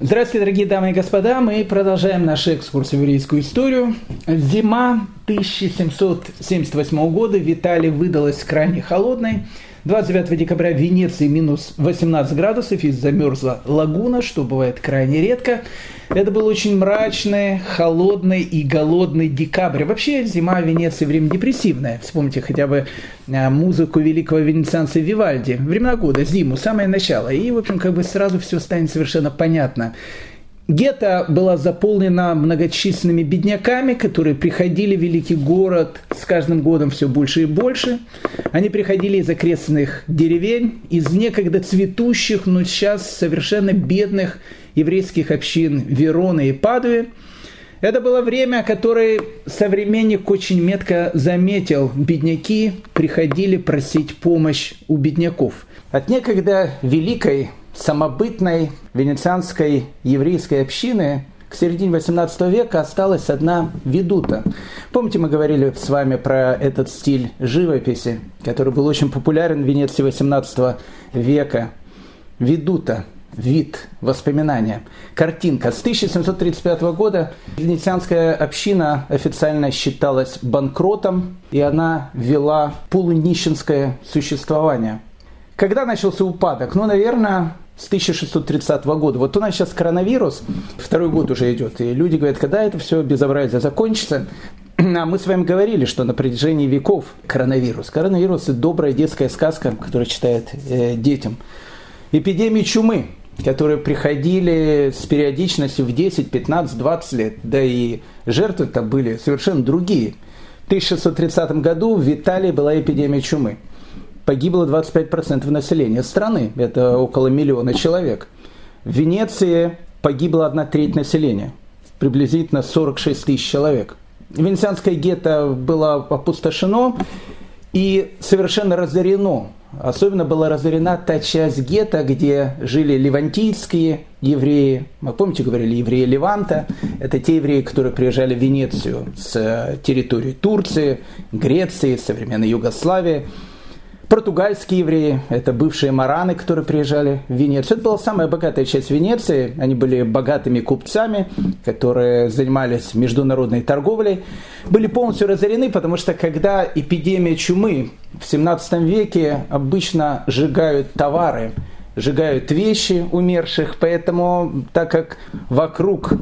Здравствуйте, дорогие дамы и господа. Мы продолжаем наш экскурс в еврейскую историю. Зима 1778 года в Италии выдалась крайне холодной. 29 декабря в Венеции минус 18 градусов и замерзла лагуна, что бывает крайне редко. Это был очень мрачный, холодный и голодный декабрь. Вообще зима в Венеции время депрессивное. Вспомните хотя бы а, музыку великого венецианца Вивальди. Времена года, зиму, самое начало. И, в общем, как бы сразу все станет совершенно понятно. Гетто была заполнена многочисленными бедняками, которые приходили в великий город с каждым годом все больше и больше. Они приходили из окрестных деревень, из некогда цветущих, но сейчас совершенно бедных еврейских общин Вероны и Падуи. Это было время, которое современник очень метко заметил. Бедняки приходили просить помощь у бедняков. От некогда великой самобытной венецианской еврейской общины к середине 18 века осталась одна ведута. Помните, мы говорили с вами про этот стиль живописи, который был очень популярен в Венеции 18 века. Ведута, вид, воспоминания. Картинка. С 1735 года венецианская община официально считалась банкротом, и она вела полунищенское существование. Когда начался упадок? Ну, наверное, с 1630 года. Вот у нас сейчас коронавирус, второй год уже идет, и люди говорят, когда это все безобразие закончится. А мы с вами говорили, что на протяжении веков коронавирус. Коронавирус – это добрая детская сказка, которую читают э, детям. Эпидемии чумы, которые приходили с периодичностью в 10, 15, 20 лет, да и жертвы-то были совершенно другие. В 1630 году в Италии была эпидемия чумы погибло 25% населения страны, это около миллиона человек. В Венеции погибла одна треть населения, приблизительно 46 тысяч человек. Венецианское гетто было опустошено и совершенно разорено. Особенно была разорена та часть гетто, где жили левантийские евреи. Мы помните, говорили, евреи Леванта. Это те евреи, которые приезжали в Венецию с территории Турции, Греции, современной Югославии. Португальские евреи, это бывшие мараны, которые приезжали в Венецию. Это была самая богатая часть Венеции. Они были богатыми купцами, которые занимались международной торговлей. Были полностью разорены, потому что когда эпидемия чумы в 17 веке обычно сжигают товары, сжигают вещи умерших, поэтому так как вокруг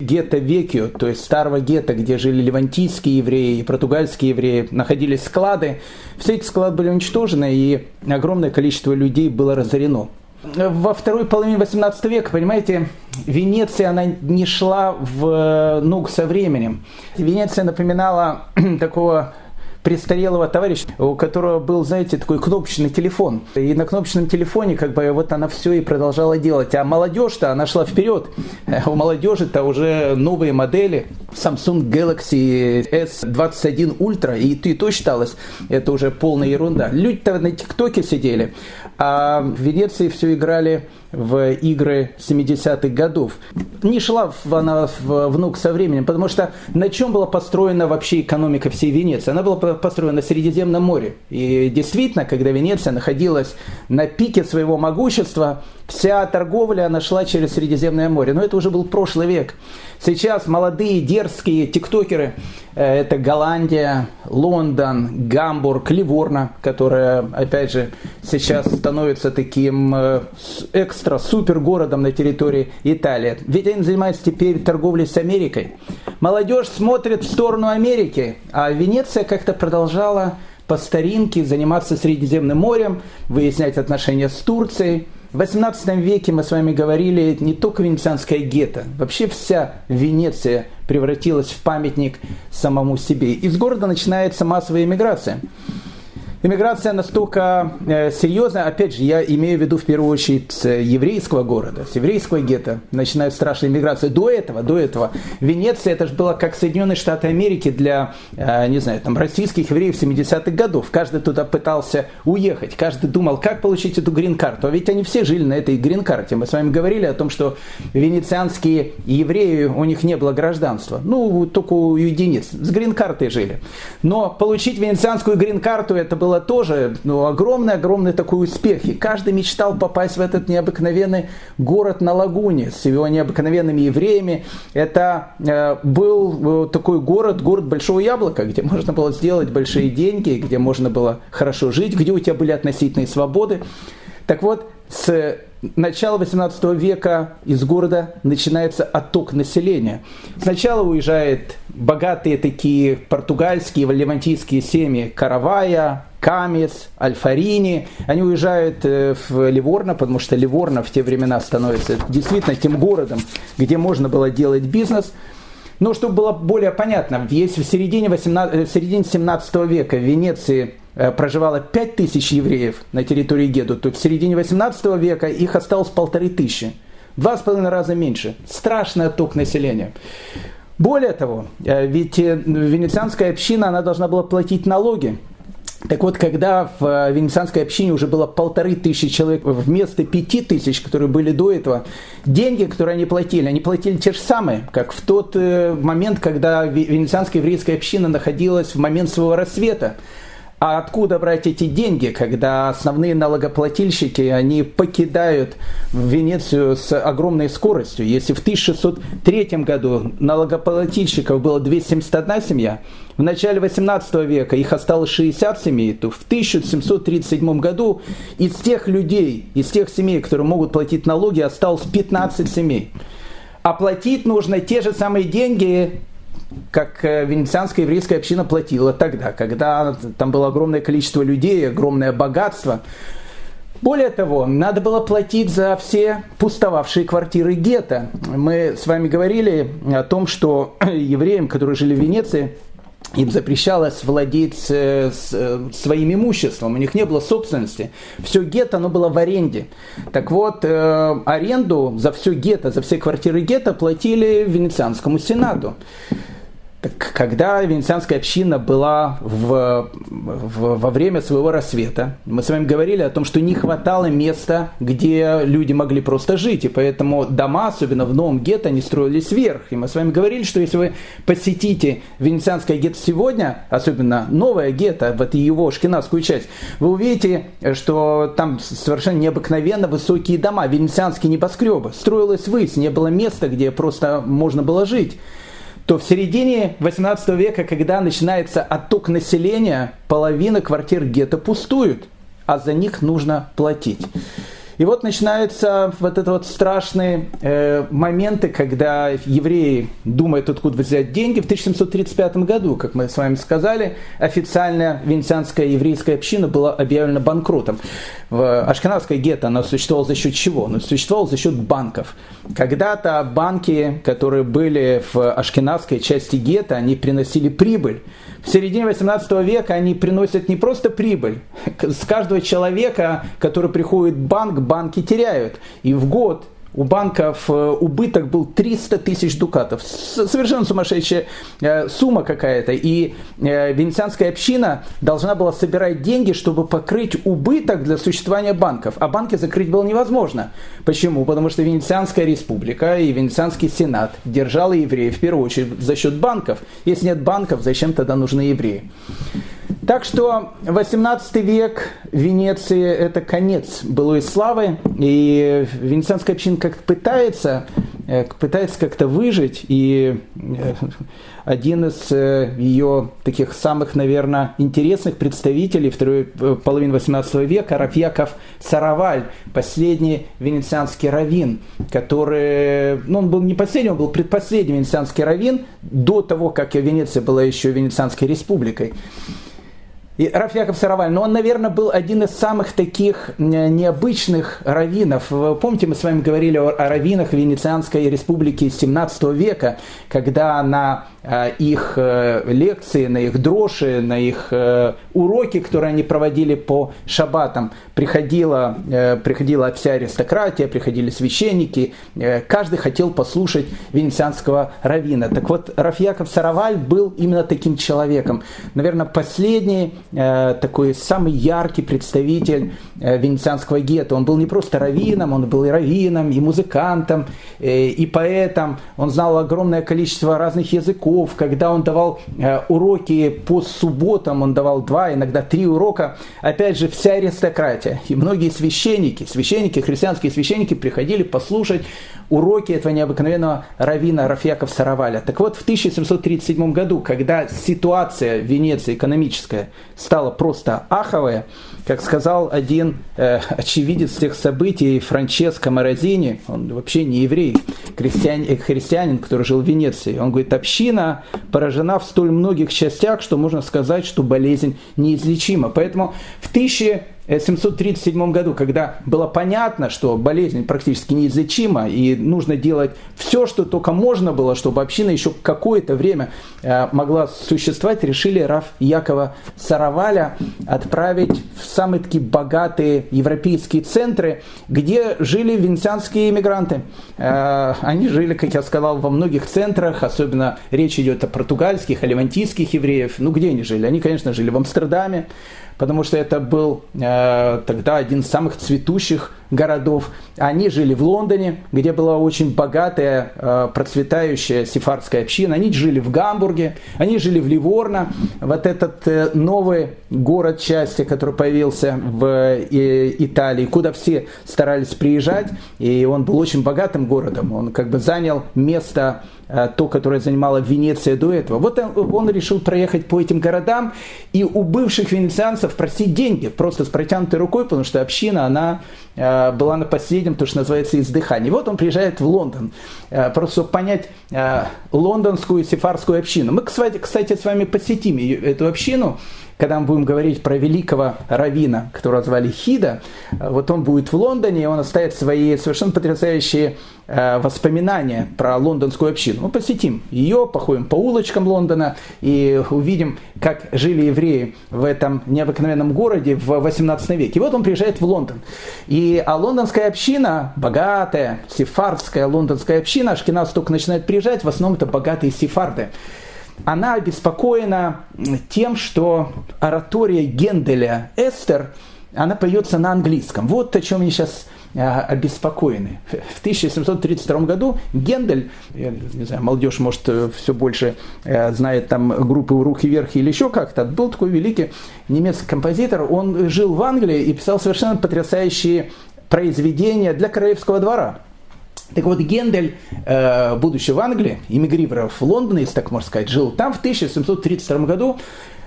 гетто Векио, то есть старого гетто, где жили левантийские евреи и португальские евреи, находились склады. Все эти склады были уничтожены, и огромное количество людей было разорено. Во второй половине 18 века, понимаете, Венеция, она не шла в ногу со временем. Венеция напоминала такого престарелого товарища, у которого был, знаете, такой кнопочный телефон. И на кнопочном телефоне как бы вот она все и продолжала делать. А молодежь-то, она шла вперед. У молодежи-то уже новые модели. Samsung Galaxy S21 Ultra, и ты то считалось, это уже полная ерунда. Люди-то на ТикТоке сидели, а в Венеции все играли в игры 70-х годов. Не шла она в, ног со временем, потому что на чем была построена вообще экономика всей Венеции? Она была построена на Средиземном море. И действительно, когда Венеция находилась на пике своего могущества, вся торговля она шла через Средиземное море. Но это уже был прошлый век. Сейчас молодые дерзкие тиктокеры, э, это Голландия, Лондон, Гамбург, Ливорно, которая, опять же, сейчас становится таким э, экстра-супер городом на территории Италии. Ведь они занимаются теперь торговлей с Америкой. Молодежь смотрит в сторону Америки, а Венеция как-то продолжала по старинке заниматься Средиземным морем, выяснять отношения с Турцией. В 18 веке мы с вами говорили не только венецианское гетто, вообще вся Венеция превратилась в памятник самому себе. Из города начинается массовая иммиграция. Иммиграция настолько э, серьезная, опять же, я имею в виду в первую очередь еврейского города, с еврейского гетто, начинает страшная иммиграция. До этого, до этого, Венеция, это же было как Соединенные Штаты Америки для, э, не знаю, там, российских евреев 70-х годов. Каждый туда пытался уехать, каждый думал, как получить эту грин-карту. А ведь они все жили на этой грин-карте. Мы с вами говорили о том, что венецианские евреи, у них не было гражданства. Ну, только у единиц. С грин-картой жили. Но получить венецианскую грин-карту, это было было тоже ну, огромный-огромный такой успех. И каждый мечтал попасть в этот необыкновенный город на лагуне с его необыкновенными евреями. Это э, был э, такой город, город Большого Яблока, где можно было сделать большие деньги, где можно было хорошо жить, где у тебя были относительные свободы. Так вот, с начала 18 века из города начинается отток населения. Сначала уезжают богатые такие португальские, левантийские семьи Каравая, Камес, Альфарини. Они уезжают э, в Ливорно, потому что Ливорно в те времена становится действительно тем городом, где можно было делать бизнес. Но чтобы было более понятно, если в середине, 18, э, в середине 17 века в Венеции проживало 5 тысяч евреев на территории Геду, то в середине 18 века их осталось полторы тысячи. Два с половиной раза меньше. Страшный отток населения. Более того, э, ведь э, венецианская община, она должна была платить налоги. Так вот, когда в венецианской общине уже было полторы тысячи человек вместо пяти тысяч, которые были до этого, деньги, которые они платили, они платили те же самые, как в тот момент, когда венецианская еврейская община находилась в момент своего рассвета. А откуда брать эти деньги, когда основные налогоплательщики, они покидают Венецию с огромной скоростью? Если в 1603 году налогоплательщиков было 271 семья, в начале 18 века их осталось 60 семей, то в 1737 году из тех людей, из тех семей, которые могут платить налоги, осталось 15 семей. А платить нужно те же самые деньги, как э, венецианская еврейская община платила тогда, когда там было огромное количество людей, огромное богатство. Более того, надо было платить за все пустовавшие квартиры гетто. Мы с вами говорили о том, что евреям, которые жили в Венеции, им запрещалось владеть э, э, своим имуществом, у них не было собственности. Все гетто, оно было в аренде. Так вот, аренду за все гетто, за все квартиры гетто платили Венецианскому сенату когда венецианская община была в, в, во время своего рассвета, мы с вами говорили о том, что не хватало места, где люди могли просто жить, и поэтому дома, особенно в новом гетто, они строились вверх. И мы с вами говорили, что если вы посетите венецианское гетто сегодня, особенно новое гетто, вот его шкинавскую часть, вы увидите, что там совершенно необыкновенно высокие дома, венецианские небоскребы. Строилось ввысь, не было места, где просто можно было жить то в середине 18 века, когда начинается отток населения, половина квартир гетто пустуют, а за них нужно платить. И вот начинаются вот это вот страшные э, моменты, когда евреи думают, откуда взять деньги. В 1735 году, как мы с вами сказали, официально венецианская еврейская община была объявлена банкротом. В Ашкенадское гетто она существовала за счет чего? Она существовала за счет банков. Когда-то банки, которые были в ашкенадской части гетто, они приносили прибыль. В середине 18 века они приносят не просто прибыль. С каждого человека, который приходит в банк, банки теряют. И в год у банков э, убыток был 300 тысяч дукатов. Совершенно сумасшедшая э, сумма какая-то. И э, венецианская община должна была собирать деньги, чтобы покрыть убыток для существования банков. А банки закрыть было невозможно. Почему? Потому что Венецианская республика и Венецианский сенат держал евреев в первую очередь за счет банков. Если нет банков, зачем тогда нужны евреи? Так что 18 век Венеции – это конец былой славы, и венецианская община как-то пытается, э, пытается как-то выжить, и э, один из э, ее таких самых, наверное, интересных представителей второй половины 18 века – Рафьяков Сараваль, последний венецианский раввин, который, ну он был не последний, он был предпоследний венецианский раввин до того, как Венеция была еще Венецианской республикой. И Раф Яков Сараваль, но он, наверное, был один из самых таких необычных раввинов. Помните, мы с вами говорили о, о раввинах Венецианской республики 17 века, когда на э, их э, лекции, на их дроши, на их э, уроки, которые они проводили по шаббатам, приходила, приходила вся аристократия, приходили священники, каждый хотел послушать венецианского раввина. Так вот, Раф Яков Сараваль был именно таким человеком. Наверное, последний такой самый яркий представитель венецианского гетто. Он был не просто раввином, он был и раввином, и музыкантом, и поэтом. Он знал огромное количество разных языков. Когда он давал уроки по субботам, он давал два, иногда три урока. Опять же, вся аристократия и многие священники, священники, христианские священники приходили послушать уроки этого необыкновенного равина Рафьяков Сараваля. Так вот, в 1737 году, когда ситуация в Венеции экономическая стала просто аховая, как сказал один э, очевидец тех событий, Франческо Морозини, он вообще не еврей, христианин, э, христианин, который жил в Венеции, он говорит, община поражена в столь многих частях, что можно сказать, что болезнь неизлечима. Поэтому в 1000 737 году, когда было понятно, что болезнь практически неизлечима и нужно делать все, что только можно было, чтобы община еще какое-то время э, могла существовать, решили Раф Якова Сараваля отправить в самые такие богатые европейские центры, где жили венецианские иммигранты. Э, они жили, как я сказал, во многих центрах, особенно речь идет о португальских, о левантийских евреев. Ну, где они жили? Они, конечно, жили в Амстердаме, потому что это был э, тогда один из самых цветущих городов. Они жили в Лондоне, где была очень богатая, э, процветающая сефардская община. Они жили в Гамбурге, они жили в Ливорно. Вот этот э, новый город части, который появился в э, Италии, куда все старались приезжать. И он был очень богатым городом. Он как бы занял место то, которое занимала Венеция до этого. Вот он, решил проехать по этим городам и у бывших венецианцев просить деньги, просто с протянутой рукой, потому что община, она э, была на последнем, то, что называется, издыхании. Вот он приезжает в Лондон, э, просто чтобы понять лондонскую сефарскую общину. Мы, кстати, с вами посетим эту общину, когда мы будем говорить про великого равина, которого звали Хида, вот он будет в Лондоне, и он оставит свои совершенно потрясающие э, воспоминания про лондонскую общину. Мы посетим ее, походим по улочкам Лондона и увидим, как жили евреи в этом необыкновенном городе в 18 веке. И вот он приезжает в Лондон. И а лондонская община, богатая, сефардская лондонская община, Ашкеназ только начинает приезжать, в основном это богатые сефарды она обеспокоена тем, что оратория Генделя «Эстер» она поется на английском. Вот о чем они сейчас а, обеспокоены. В 1732 году Гендель, я не знаю, молодежь, может, э, все больше э, знает там группы «Руки вверх» или еще как-то, был такой великий немецкий композитор, он жил в Англии и писал совершенно потрясающие произведения для королевского двора. Так вот, Гендель, э, будучи в Англии, эмигрировав в Лондон, если так можно сказать, жил там в 1732 году,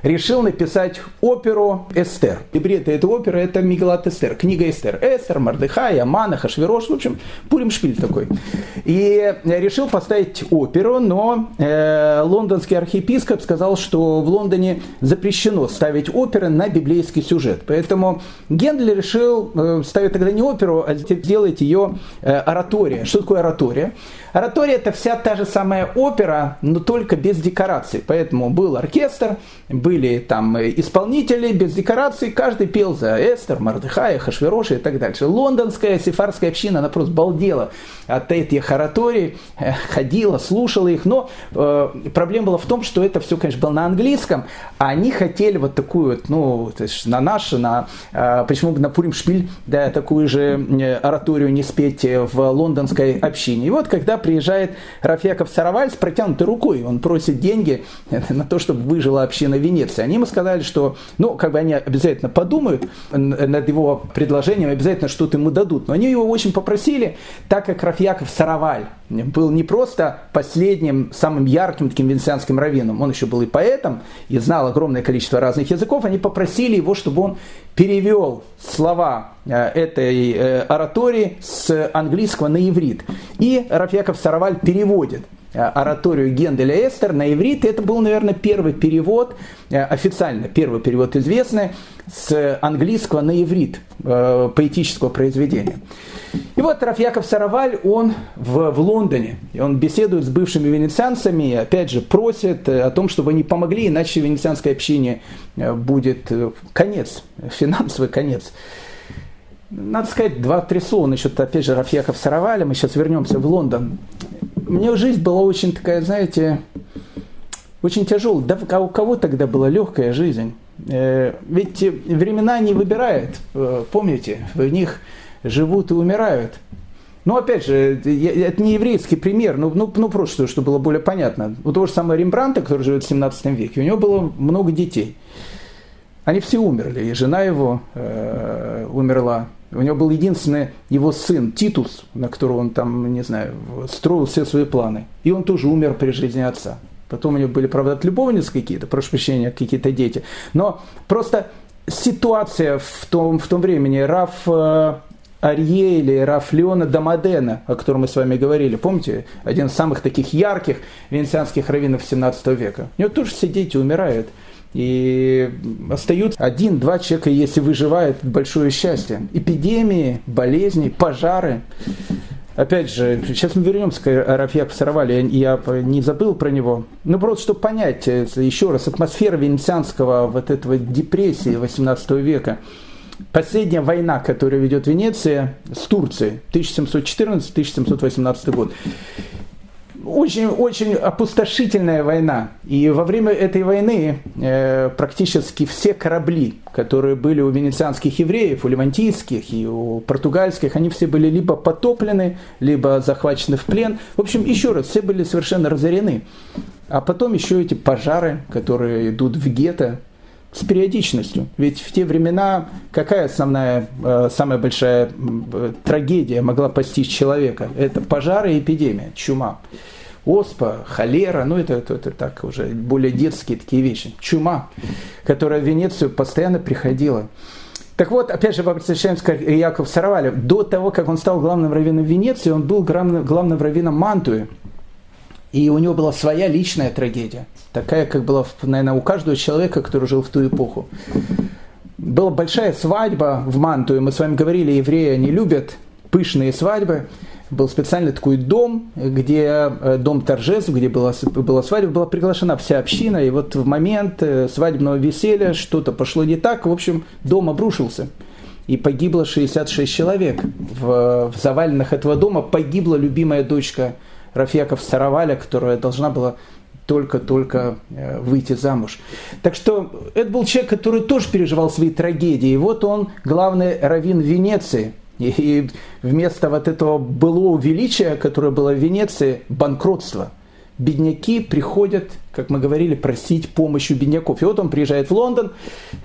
решил написать оперу «Эстер». Либретто этой оперы – это Мегалат Эстер, книга Эстер. Эстер, Мардыхай, Амана, Хашвирош, в общем, Пурим-шпиль такой. И решил поставить оперу, но э, лондонский архиепископ сказал, что в Лондоне запрещено ставить оперы на библейский сюжет. Поэтому Гендель решил э, ставить тогда не оперу, а сделать ее э, оратория. Что такое оратория? Оратория – это вся та же самая опера, но только без декораций. Поэтому был оркестр, были там исполнители без декораций, каждый пел за Эстер, Мардыхая, Хашвероши и так дальше. Лондонская сефарская община, она просто балдела от этих ораторий, э, ходила, слушала их, но э, проблема была в том, что это все, конечно, было на английском, а они хотели вот такую вот, ну, то есть на наш, на, э, почему бы на Пурим Шпиль, да, такую же э, ораторию не спеть в лондонской общине. И вот когда приезжает Рафьяков Сараваль с протянутой рукой, он просит деньги на то, чтобы выжила община Венеции. Они ему сказали, что, ну, как бы они обязательно подумают над его предложением, обязательно что-то ему дадут. Но они его очень попросили, так как Рафьяков Сараваль был не просто последним, самым ярким таким венецианским раввином, он еще был и поэтом, и знал огромное количество разных языков, они попросили его, чтобы он перевел слова э, этой э, оратории с английского на иврит. И Рафьяков Сараваль переводит э, ораторию Генделя Эстер на иврит. Это был, наверное, первый перевод, официально первый перевод известный, с английского на иврит поэтического произведения. И вот Рафьяков Сараваль, он в, в Лондоне, и он беседует с бывшими венецианцами, и опять же просит э, о том, чтобы они помогли, иначе венецианской общине э, будет э, конец, финансовый конец. Надо сказать два-три слова насчет, опять же, Рафьяков Сараваля, мы сейчас вернемся в Лондон. Меня жизнь была очень такая, знаете, очень тяжелая. Да, а у кого тогда была легкая жизнь? Э, ведь времена не выбирают, э, помните, в них живут и умирают. Ну, опять же, это не еврейский пример, ну, ну, ну просто, чтобы было более понятно. У того же самого Рембранта, который живет в 17 веке, у него было много детей. Они все умерли, и жена его э, умерла. У него был единственный его сын Титус, на которого он там, не знаю, строил все свои планы. И он тоже умер при жизни отца. Потом у него были, правда, от любовниц какие-то, прошу прощения, какие-то дети. Но просто ситуация в том, в том времени, Раф э, Арье или Раф Леона Дамадена, о котором мы с вами говорили, помните, один из самых таких ярких венецианских раввинов 17 века. У него тоже все дети умирают. И остаются один-два человека, если выживает, большое счастье. Эпидемии, болезни, пожары. Опять же, сейчас мы вернемся к Рафьяку Саравали, я не забыл про него. Ну, просто чтобы понять, э, еще раз, атмосфера венецианского вот этого депрессии 18 века. Последняя война, которую ведет Венеция с Турцией, 1714-1718 год очень-очень опустошительная война. И во время этой войны э, практически все корабли, которые были у венецианских евреев, у левантийских и у португальских, они все были либо потоплены, либо захвачены в плен. В общем, еще раз, все были совершенно разорены. А потом еще эти пожары, которые идут в гетто, с периодичностью. Ведь в те времена какая основная, э, самая большая э, трагедия могла постичь человека? Это пожары и эпидемия, чума. Оспа, холера, ну это, это, это так уже более детские такие вещи. Чума, которая в Венецию постоянно приходила. Так вот, опять же, возвращаемся к Яков Саравалев. До того, как он стал главным раввином Венеции, он был главным, главным раввином Мантуи. И у него была своя личная трагедия. Такая, как была, наверное, у каждого человека, который жил в ту эпоху. Была большая свадьба в Мантуе. Мы с вами говорили, евреи, они любят пышные свадьбы был специальный такой дом, где э, дом торжеств, где была, была свадьба, была приглашена вся община, и вот в момент э, свадебного веселья что-то пошло не так, в общем, дом обрушился. И погибло 66 человек. В, в завалинах этого дома погибла любимая дочка Рафьяков Сараваля, которая должна была только-только э, выйти замуж. Так что это был человек, который тоже переживал свои трагедии. И вот он, главный раввин Венеции – и вместо вот этого былого величия, которое было в Венеции, банкротство. Бедняки приходят, как мы говорили, просить помощи у бедняков. И вот он приезжает в Лондон,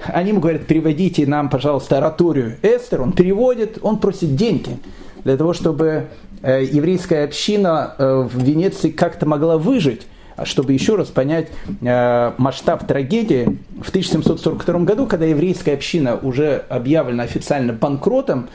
они ему говорят, переводите нам, пожалуйста, ораторию Эстер. Он переводит, он просит деньги для того, чтобы еврейская община э, в Венеции как-то могла выжить. Чтобы еще раз понять э, масштаб трагедии, в 1742 году, когда еврейская община уже объявлена официально банкротом,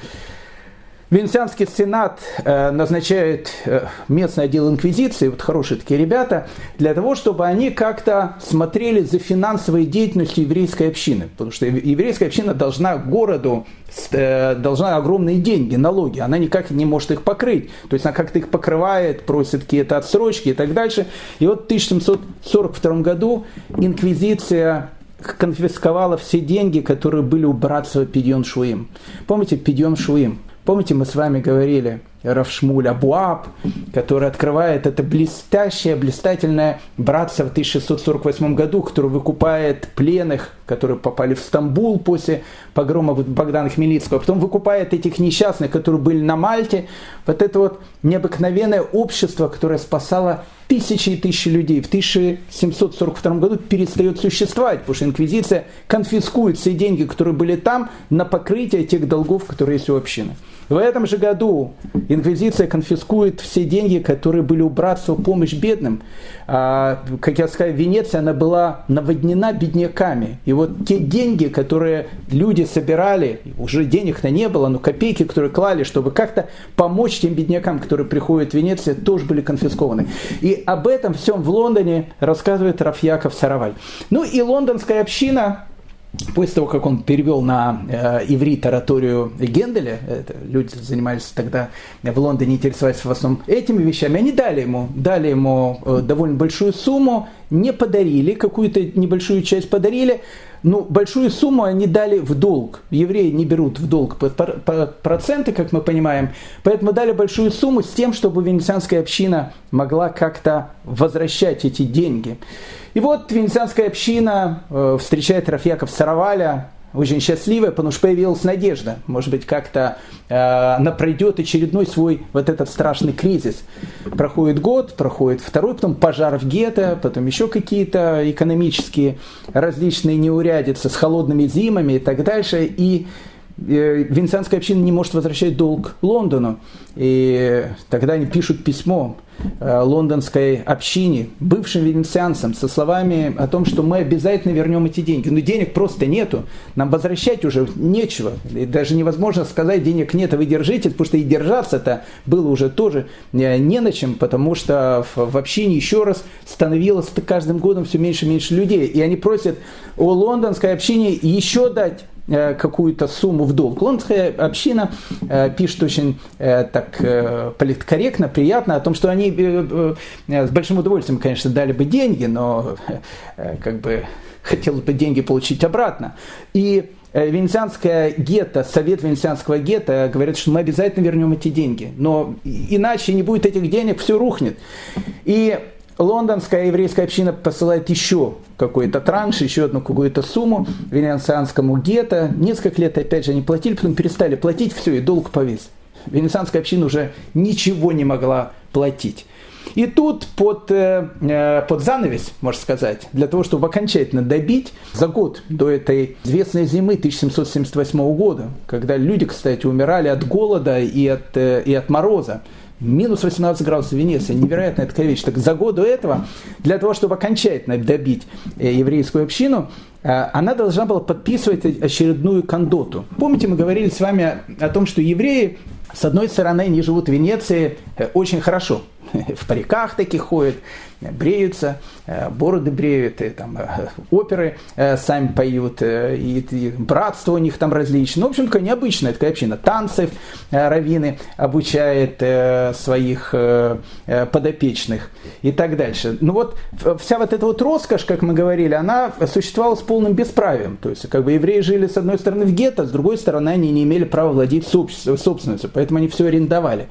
Венецианский сенат э, назначает э, местный отдел инквизиции, вот хорошие такие ребята, для того, чтобы они как-то смотрели за финансовой деятельностью еврейской общины. Потому что еврейская община должна городу, э, должна огромные деньги, налоги. Она никак не может их покрыть. То есть она как-то их покрывает, просит какие-то отсрочки и так дальше. И вот в 1742 году инквизиция конфисковала все деньги, которые были у братства Пидьон Шуим. Помните Пидьон Шуим? Помните, мы с вами говорили, Равшмуль Абуаб, который открывает это блестящее, блистательное братство в 1648 году, которое выкупает пленных, которые попали в Стамбул после погрома Богдана Хмельницкого, потом выкупает этих несчастных, которые были на Мальте. Вот это вот необыкновенное общество, которое спасало тысячи и тысячи людей в 1742 году перестает существовать, потому что инквизиция конфискует все деньги, которые были там, на покрытие тех долгов, которые есть у общины. В этом же году инквизиция конфискует все деньги, которые были у братства помощь бедным. А, как я сказал, Венеция, она была наводнена бедняками. И вот те деньги, которые люди собирали, уже денег-то не было, но копейки, которые клали, чтобы как-то помочь тем беднякам, которые приходят в Венецию, тоже были конфискованы. И об этом всем в Лондоне рассказывает Рафьяков Сараваль. Ну и лондонская община, После того, как он перевел на э, иврит ораторию Генделя, это, люди занимались тогда в Лондоне, интересовались в основном этими вещами, они дали ему, дали ему э, довольно большую сумму, не подарили, какую-то небольшую часть подарили, ну, большую сумму они дали в долг. Евреи не берут в долг проценты, как мы понимаем, поэтому дали большую сумму с тем, чтобы венецианская община могла как-то возвращать эти деньги. И вот венецианская община э, встречает Рафьяков Сараваля, очень счастливая, потому что появилась надежда. Может быть, как-то э, она пройдет очередной свой вот этот страшный кризис. Проходит год, проходит второй, потом пожар в гетто, потом еще какие-то экономические различные неурядицы с холодными зимами и так дальше. И Венецианская община не может возвращать долг Лондону. И тогда они пишут письмо Э, лондонской общине, бывшим венецианцам, со словами о том, что мы обязательно вернем эти деньги. Но денег просто нету, нам возвращать уже нечего. И даже невозможно сказать, денег нет, а вы держите, потому что и держаться-то было уже тоже э, не на чем, потому что в общине еще раз становилось каждым годом все меньше и меньше людей. И они просят о лондонской общине еще дать Э, какую-то сумму в долг. Лондонская община э, пишет очень э, так политкорректно, приятно о том, что они с большим удовольствием, конечно, дали бы деньги, но как бы хотелось бы деньги получить обратно. И Венецианская гетто, совет Венецианского гетто говорит, что мы обязательно вернем эти деньги, но иначе не будет этих денег, все рухнет. И лондонская еврейская община посылает еще какой-то транш, еще одну какую-то сумму венецианскому гетто. Несколько лет, опять же, они платили, потом перестали платить, все, и долг повис. Венецианская община уже ничего не могла платить. И тут под, э, э под занавес, можно сказать, для того, чтобы окончательно добить, за год до этой известной зимы 1778 года, когда люди, кстати, умирали от голода и от, э, и от мороза, Минус 18 градусов Венеции, невероятная такая вещь. Так за год до этого, для того, чтобы окончательно добить э, еврейскую общину, э, она должна была подписывать очередную кондоту. Помните, мы говорили с вами о том, что евреи, с одной стороны, они живут в Венеции э, очень хорошо, в париках таких ходят, бреются, э, бороды бреют, и там э, оперы э, сами поют, и, и братство у них там различное. Ну, в общем, такая необычная такая община. Танцев раввины обучает своих подопечных и так дальше. Ну вот вся вот эта вот роскошь, как мы говорили, она существовала с полным бесправием. То есть, как бы евреи жили с одной стороны в гетто, с другой стороны они не имели права владеть собственностью, поэтому они все арендовали.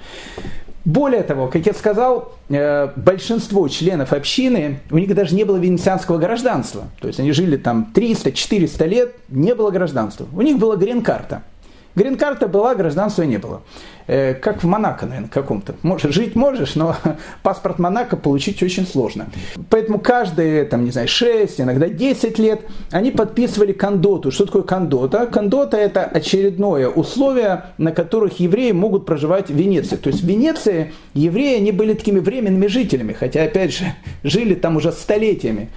Более того, как я сказал, э, большинство членов общины, у них даже не было венецианского гражданства. То есть они жили там 300-400 лет, не было гражданства. У них была грин-карта. Грин-карта была, гражданства не было. Э, как в Монако, наверное, каком-то. Можешь, жить можешь, но паспорт Монако получить очень сложно. Поэтому каждые, там, не знаю, 6, иногда 10 лет они подписывали кондоту. Что такое кондота? Кондота – это очередное условие, на которых евреи могут проживать в Венеции. То есть в Венеции евреи, они были такими временными жителями, хотя, опять же, жили там уже столетиями.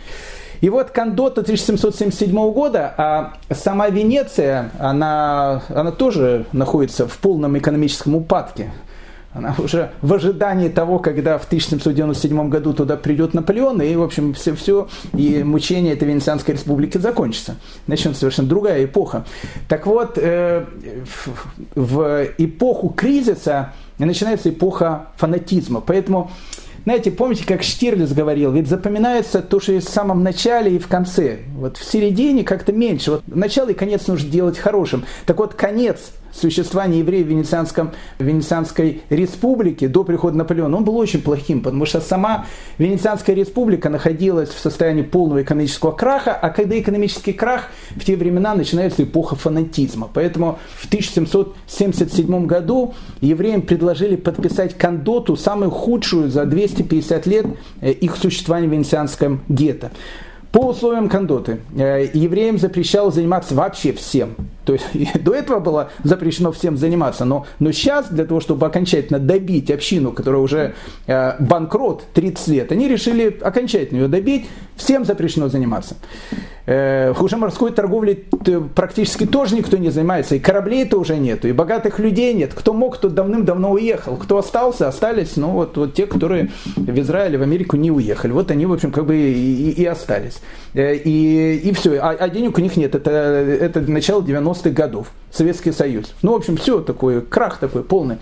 И вот Кондота 1777 года, а сама Венеция, она, она тоже находится в полном экономическом упадке. Она уже в ожидании того, когда в 1797 году туда придет Наполеон, и, в общем, все, все и мучение этой Венецианской республики закончится. Начнется совершенно другая эпоха. Так вот, э, в эпоху кризиса начинается эпоха фанатизма. Поэтому знаете, помните, как Штирлиц говорил, ведь запоминается то, что есть в самом начале и в конце. Вот в середине как-то меньше. Вот начало и конец нужно делать хорошим. Так вот, конец существования евреев в, Венецианском, Венецианской республике до прихода Наполеона, он был очень плохим, потому что сама Венецианская республика находилась в состоянии полного экономического краха, а когда экономический крах, в те времена начинается эпоха фанатизма. Поэтому в 1777 году евреям предложили подписать кондоту, самую худшую за 250 лет э, их существования в Венецианском гетто. По условиям кондоты э, евреям запрещалось заниматься вообще всем. То есть до этого было запрещено всем заниматься, но, но сейчас для того, чтобы окончательно добить общину, которая уже э, банкрот 30 лет, они решили окончательно ее добить, всем запрещено заниматься. Э, уже морской торговлей практически тоже никто не занимается, и кораблей-то уже нету, и богатых людей нет. Кто мог, тот давным-давно уехал. Кто остался, остались, ну вот, вот те, которые в Израиле, в Америку не уехали. Вот они, в общем, как бы и, и, и остались. Э, и, и все, а, а денег у них нет. Это, это начало 90 90-х годов. Советский Союз. Ну, в общем, все такое, крах такой полный.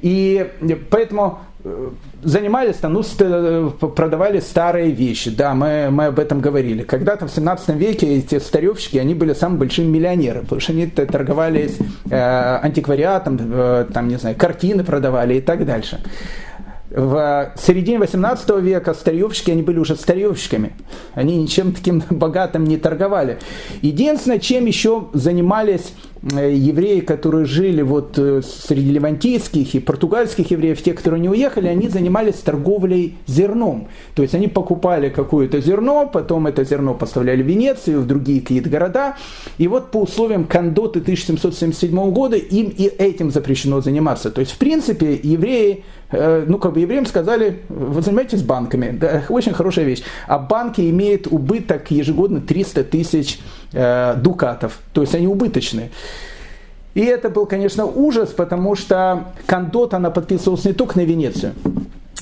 И поэтому э, занимались ну, э, продавали старые вещи, да, мы, мы об этом говорили. Когда-то в 17 веке эти старевщики, они были самыми большими миллионеры, потому что они торговались э, антиквариатом, э, там, не знаю, картины продавали и так дальше в середине 18 века старьевщики, они были уже старьевщиками. Они ничем таким богатым не торговали. Единственное, чем еще занимались евреи, которые жили вот э, среди левантийских и португальских евреев, те, которые не уехали, они занимались торговлей зерном. То есть они покупали какое-то зерно, потом это зерно поставляли в Венецию, в другие какие-то города. И вот по условиям Кондоты 1777 года им и этим запрещено заниматься. То есть, в принципе, евреи Э, ну, как бы евреям сказали, вы занимаетесь банками, да, очень хорошая вещь. А банки имеют убыток ежегодно 300 тысяч э, дукатов, то есть они убыточные. И это был, конечно, ужас, потому что кондот она подписывалась не только на Венецию,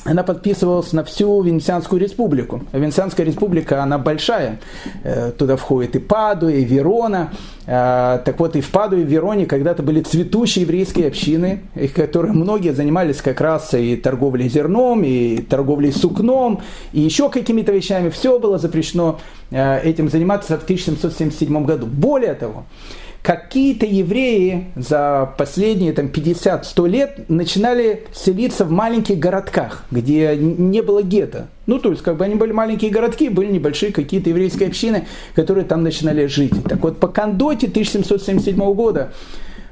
она подписывалась на всю Венецианскую республику. Венецианская республика, она большая. Э, туда входит и Паду, и Верона. Э, так вот, и в Паду, и в Вероне когда-то были цветущие еврейские общины, которые многие занимались как раз и торговлей зерном, и торговлей сукном, и еще какими-то вещами. Все было запрещено э, этим заниматься в 1777 году. Более того, какие-то евреи за последние там, 50-100 лет начинали селиться в маленьких городках, где не было гетто. Ну, то есть, как бы они были маленькие городки, были небольшие какие-то еврейские общины, которые там начинали жить. Так вот, по Кондоте 1777 года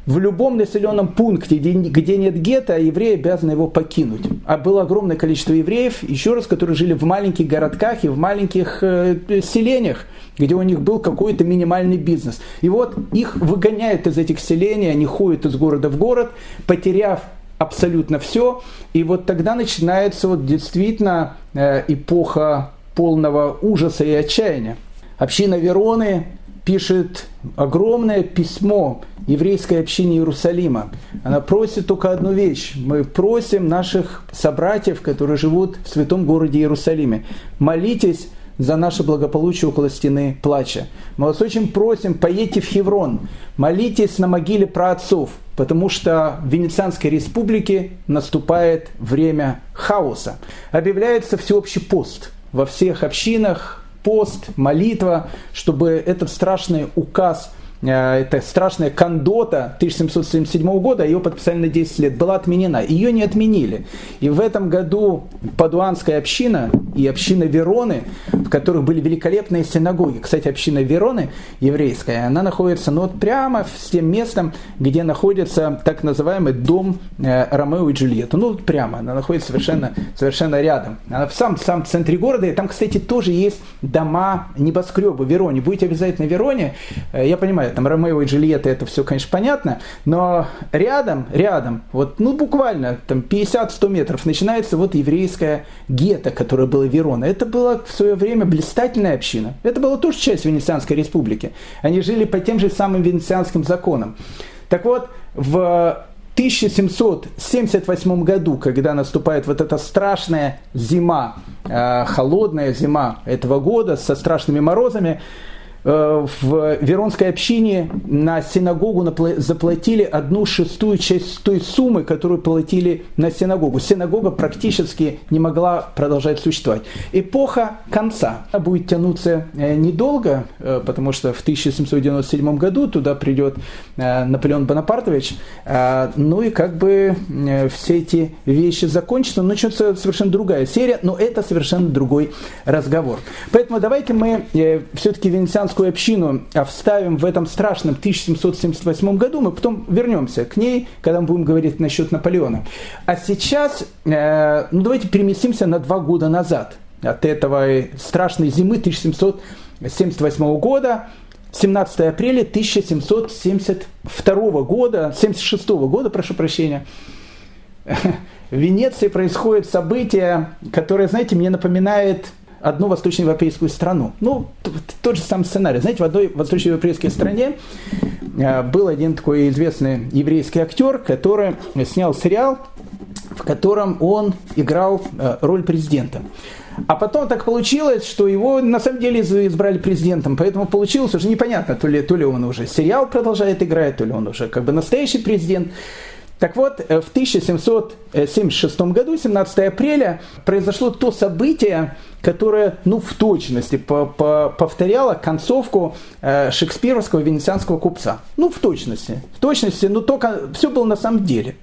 в любом населенном пункте, где, где нет гетто, евреи обязаны его покинуть. А было огромное количество евреев, еще раз, которые жили в маленьких городках и в маленьких э, селениях, где у них был какой-то минимальный бизнес. И вот их выгоняют из этих селений, они ходят из города в город, потеряв абсолютно все. И вот тогда начинается вот действительно э, эпоха полного ужаса и отчаяния. Община Вероны пишет огромное письмо еврейской общине Иерусалима. Она просит только одну вещь. Мы просим наших собратьев, которые живут в святом городе Иерусалиме, молитесь за наше благополучие около стены плача. Мы вас очень просим, поедьте в Хеврон, молитесь на могиле праотцов, потому что в Венецианской республике наступает время хаоса. Объявляется всеобщий пост во всех общинах, пост, молитва, чтобы этот страшный указ это страшная кондота 1777 года, ее подписали на 10 лет, была отменена. Ее не отменили. И в этом году Падуанская община и община Вероны, в которых были великолепные синагоги, кстати, община Вероны еврейская, она находится ну, вот прямо с тем местом, где находится так называемый дом э, Ромео и Джульетта. Ну, вот прямо, она находится совершенно, совершенно рядом. Она в самом, самом центре города, и там, кстати, тоже есть дома, небоскребы в Вероне. Будете обязательно в Вероне, э, я понимаю, там Ромео и Джульетта, это все, конечно, понятно, но рядом, рядом, вот, ну, буквально, там, 50-100 метров начинается вот еврейская гетто, которая была Верона. Это была в свое время блистательная община. Это была тоже часть Венецианской республики. Они жили по тем же самым венецианским законам. Так вот, в 1778 году, когда наступает вот эта страшная зима, э, холодная зима этого года со страшными морозами, в Веронской общине на синагогу заплатили одну шестую часть той суммы, которую платили на синагогу. Синагога практически не могла продолжать существовать. Эпоха конца будет тянуться э, недолго, э, потому что в 1797 году туда придет Наполеон Бонапартович, ну и как бы все эти вещи закончатся, начнется совершенно другая серия, но это совершенно другой разговор. Поэтому давайте мы все-таки венецианскую христианскую общину вставим в этом страшном 1778 году, мы потом вернемся к ней, когда мы будем говорить насчет Наполеона. А сейчас, э, ну давайте переместимся на два года назад от этого страшной зимы 1778 года, 17 апреля 1772 года, 76 года, прошу прощения, в Венеции происходит событие, которое, знаете, мне напоминает одну восточноевропейскую страну. Ну, тот же самый сценарий. Знаете, в одной восточноевропейской стране э, был один такой известный еврейский актер, который снял сериал в котором он играл э, роль президента. А потом так получилось, что его на самом деле избрали президентом, поэтому получилось уже непонятно, то ли, то ли он уже сериал продолжает играть, то ли он уже как бы настоящий президент. Так вот, э, в 1776 году, 17 апреля, произошло то событие, которое, ну, в точности по -по повторяло концовку э, шекспировского венецианского купца. Ну, в точности. В точности, но только все было на самом деле.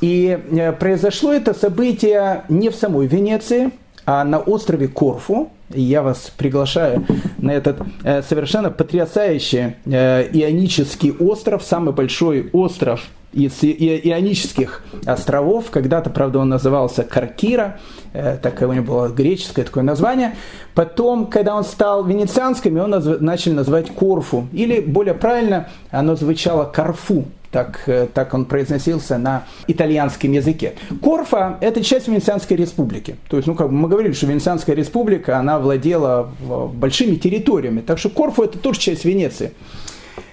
И э, произошло это событие не в самой Венеции, а на острове Корфу. Я вас приглашаю на этот совершенно потрясающий ионический остров, самый большой остров Ионических островов. Когда-то, правда, он назывался Каркира, э, так у него было греческое такое название. Потом, когда он стал венецианским, он назв... начали называть Корфу. Или, более правильно, оно звучало Карфу. Так, э, так он произносился на итальянском языке. Корфа – это часть Венецианской республики. То есть, ну, как мы говорили, что Венецианская республика, она владела большими территориями. Так что Корфу – это тоже часть Венеции.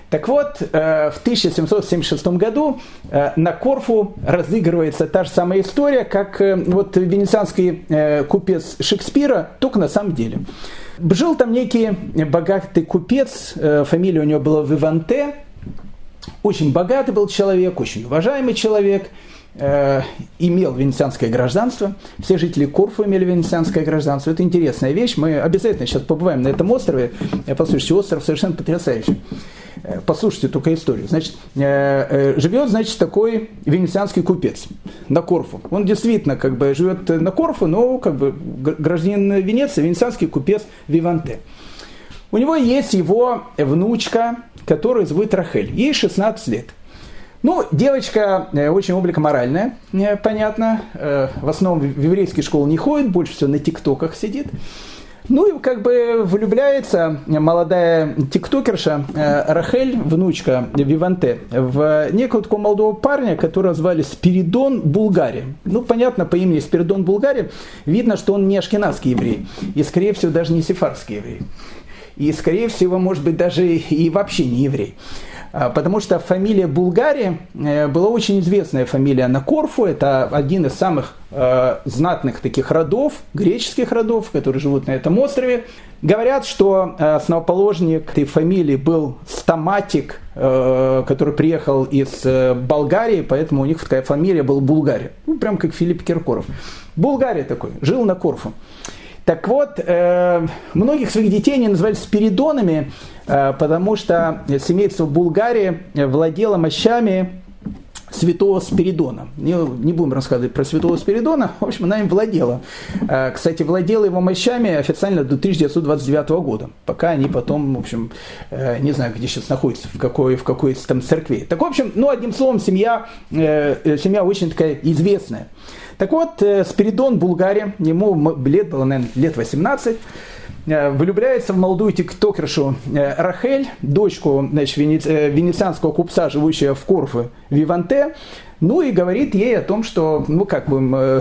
Так вот, э, в 1776 году э, на Корфу разыгрывается та же самая история, как э, вот венецианский купец Шекспира, только на самом деле. Жил там некий богатый купец, фамилия у него была Виванте, очень богатый был человек, очень уважаемый человек, имел венецианское гражданство. Все жители Корфу имели венецианское гражданство. Это интересная вещь. Мы обязательно сейчас побываем на этом острове. Послушайте, остров совершенно потрясающий. Э, послушайте только историю. Значит, э, э, живет, значит, такой венецианский купец на Корфу. Он действительно как бы живет на Корфу, но как бы гражданин Венеции, венецианский купец Виванте. У него есть его внучка, которую зовут Рахель. Ей 16 лет. Ну, девочка очень облика моральная, понятно. В основном в еврейские школы не ходит, больше всего на тиктоках сидит. Ну и как бы влюбляется молодая тиктокерша э, Рахель, внучка Виванте, в некого такого молодого парня, которого звали Спиридон Булгари. Ну, понятно, по имени Спиридон Булгари видно, что он не ашкенадский еврей. И, скорее всего, даже не сефарский еврей. И, скорее всего, может быть, даже и вообще не еврей. А, потому что фамилия Булгари э, была очень известная фамилия на Корфу. Это один из самых э, знатных таких родов, греческих родов, которые живут на этом острове. Говорят, что э, основоположник этой фамилии был стаматик, который приехал из Болгарии, поэтому у них такая фамилия была Булгари. Ну, прям как Филипп Киркоров. Булгария такой, жил на Корфу. Так вот, э, многих своих детей они называли спиридонами, э, потому что семейство Булгарии владело мощами святого Спиридона. Не, не будем рассказывать про святого Спиридона, в общем, она им владела. Э, кстати, владела его мощами официально до 1929 года, пока они потом, в общем, не знаю, где сейчас находятся, в какой, в какой там церкви. Так, в общем, ну, одним словом, семья, семья очень такая известная. Так вот, э, Спиридон Булгария, ему лет было, наверное, лет 18, э, влюбляется в молодую тиктокершу э, Рахель, дочку значит, венецианского купца, живущего в Корфе, Виванте, ну и говорит ей о том, что, ну как бы э,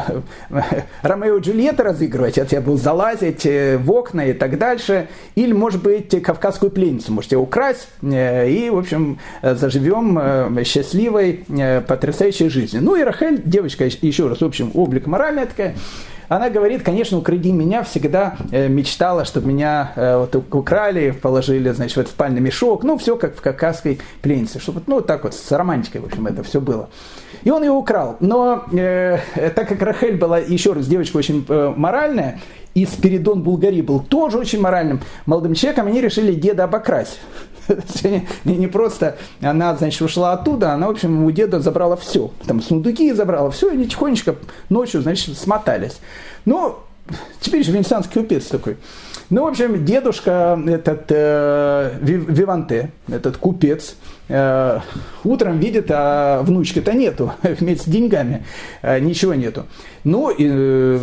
Ромео и Джульетта разыгрывать, от тебя буду залазить э, в окна и так дальше. Или, может быть, кавказскую пленницу можете украсть э, и, в общем, заживем э, счастливой, э, потрясающей жизнью. Ну и Рахель, девочка, еще раз, в общем, облик моральная такая, она говорит, конечно, укради меня, всегда э, мечтала, чтобы меня э, вот украли, положили, значит, в этот спальный мешок, ну, все как в кавказской пленнице, чтобы, ну, так вот, с романтикой, в общем, это все было. И он ее украл. Но э, так как Рахель была, еще раз, девочка очень э, моральная, и Спиридон Булгари был тоже очень моральным молодым человеком, они решили деда обокрасть. не просто она, значит, ушла оттуда, она, в общем, у деда забрала все. Там сундуки забрала, все, и они тихонечко ночью, значит, смотались. Ну, теперь же венецианский купец такой. Ну, в общем, дедушка, этот э, Виванте, этот купец, э, утром видит, а внучки-то нету, вместе с деньгами, э, ничего нету. Ну, э,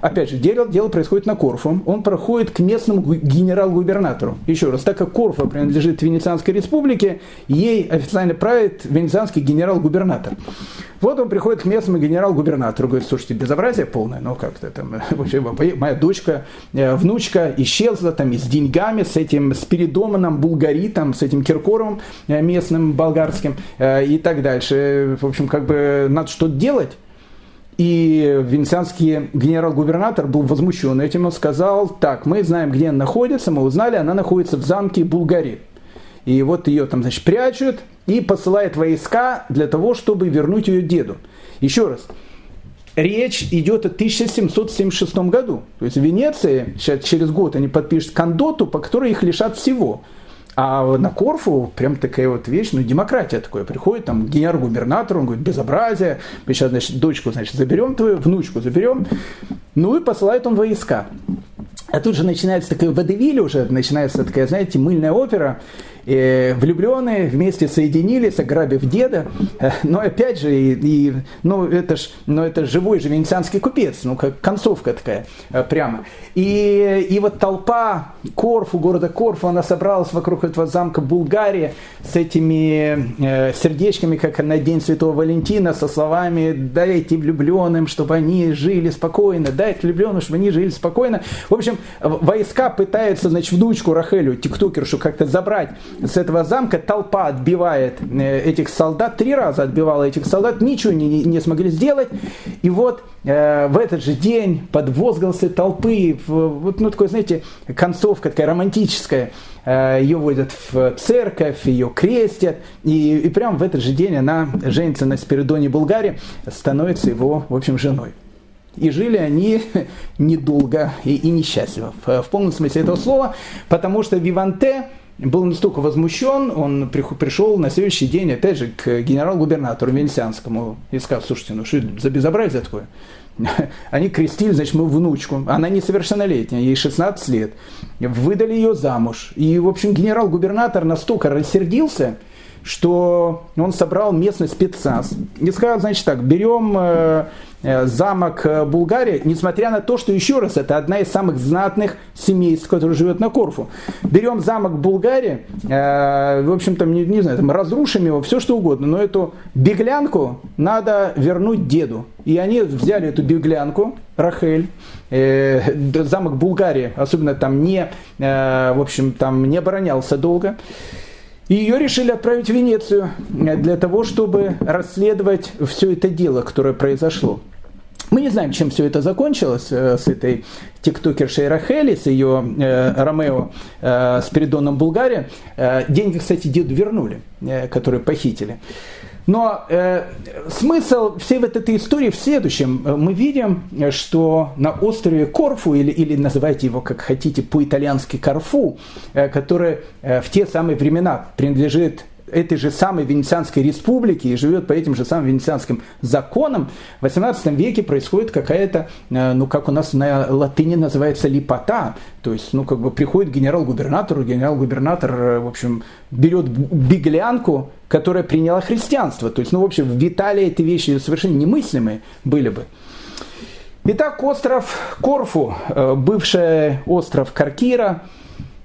опять же, дело, дело происходит на Корфу. Он проходит к местному генерал-губернатору. Еще раз, так как Корфа принадлежит Венецианской республике, ей официально правит венецианский генерал-губернатор. Вот он приходит к местному генерал-губернатору, говорит, слушайте, безобразие полное, ну как-то там, вообще, моя дочка, э, внучка исчезла там и с деньгами, с этим Спиридоном, Булгаритом, с этим Киркоровым э, местным болгарским и так дальше. В общем, как бы надо что-то делать. И венецианский генерал-губернатор был возмущен этим. Он сказал, так, мы знаем, где она находится, мы узнали, она находится в замке Булгари. И вот ее там, значит, прячут и посылает войска для того, чтобы вернуть ее деду. Еще раз, речь идет о 1776 году. То есть в Венеции сейчас через год они подпишут кондоту, по которой их лишат всего. А на Корфу прям такая вот вещь, ну, демократия такое. Приходит там генерал-губернатор, он говорит, безобразие, мы сейчас, значит, дочку, значит, заберем твою, внучку заберем. Ну и посылает он войска. А тут же начинается такая водевиль уже, начинается такая, знаете, мыльная опера, влюбленные вместе соединились, ограбив деда. Э, но опять же, и, и, ну, это ж, ну, это живой же венецианский купец, ну, как концовка такая э, прямо. И, и вот толпа Корфу, города Корфу, она собралась вокруг этого замка Булгарии с этими э, сердечками, как на День Святого Валентина, со словами «дайте влюбленным, чтобы они жили спокойно», «дайте влюбленным, чтобы они жили спокойно». В общем, войска пытаются, значит, внучку Рахелю, тиктокершу, как-то забрать с этого замка толпа отбивает э, этих солдат, три раза отбивала этих солдат, ничего не, не смогли сделать. И вот э, в этот же день под возгласы толпы, вот, ну, такой, знаете, концовка такая романтическая, э, ее водят в церковь, ее крестят, и, и прямо в этот же день она женится на Спиридоне Булгаре, становится его, в общем, женой. И жили они недолго и, и несчастливо, в, в полном смысле этого слова, потому что Виванте, был настолько возмущен, он пришел на следующий день, опять же, к генерал-губернатору Венецианскому и сказал, слушайте, ну что за безобразие такое? Они крестили, значит, мою внучку. Она несовершеннолетняя, ей 16 лет. Выдали ее замуж. И, в общем, генерал-губернатор настолько рассердился, что он собрал местный спецназ и сказал, значит так, берем э, Э, замок э, Булгарии, несмотря на то, что, еще раз, это одна из самых знатных семейств, которые живет на Корфу. Берем замок Булгарии, в общем-то, не, не знаю, там, разрушим его, все что угодно, но эту беглянку надо вернуть деду. И они взяли эту беглянку, Рахель, замок Булгарии, особенно там не, в общем, там не оборонялся долго. И ее решили отправить в Венецию для того, чтобы расследовать все это дело, которое произошло. Мы не знаем, чем все это закончилось э, с этой тиктокершей Рахели, с ее э, Ромео э, Передоном Булгари. Э, деньги, кстати, деду вернули, э, которые похитили. Но э, смысл всей вот этой истории в следующем. Мы видим, что на острове Корфу, или, или называйте его как хотите по-итальянски Корфу, э, который э, в те самые времена принадлежит этой же самой Венецианской республики и живет по этим же самым венецианским законам, в XVIII веке происходит какая-то, э, ну как у нас на латыни называется липота, то есть, ну как бы приходит генерал-губернатор, генерал-губернатор, э, в общем, берет беглянку, которая приняла христианство. То есть, ну в общем, в Италии эти вещи совершенно немыслимые были бы. Итак, остров Корфу, э, бывший остров Каркира –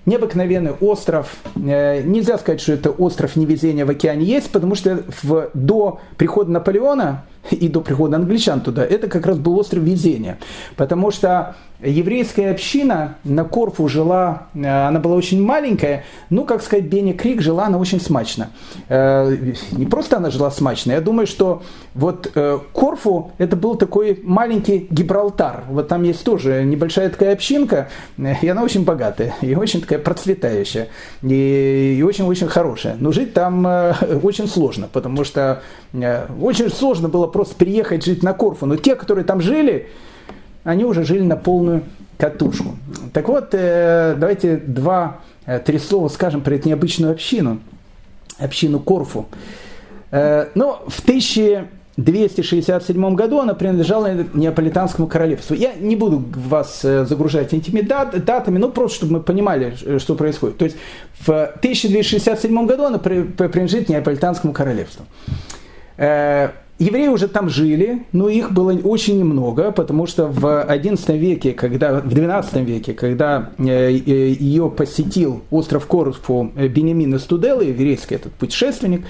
необыкновенный остров. Э, нельзя сказать, что это остров невезения в океане есть, потому что в, до прихода Наполеона и до прихода англичан туда, это как раз был остров везения. Потому что еврейская община на Корфу жила, э, она была очень маленькая, ну, как сказать, Бенни Крик жила она очень смачно. Э, не просто она жила смачно, я думаю, что вот э, Корфу это был такой маленький Гибралтар. Вот там есть тоже небольшая такая общинка, и она очень богатая, и очень такая процветающая, и, очень-очень хорошая. Но жить там очень сложно, потому что очень сложно было просто приехать жить на Корфу. Но те, которые там жили, они уже жили на полную катушку. Так вот, э, давайте два-три э, слова скажем про эту необычную общину, общину Корфу. Э, ну, в 1267 году она принадлежала Неаполитанскому королевству. Я не буду вас загружать этими дат, датами, но просто чтобы мы понимали, что происходит. То есть в 1267 году она принадлежит Неаполитанскому королевству. Евреи уже там жили, но их было очень немного, потому что в XI веке, когда, в XII веке, когда э, э, ее посетил остров Корфу э, Бенемин из Туделы, еврейский этот путешественник,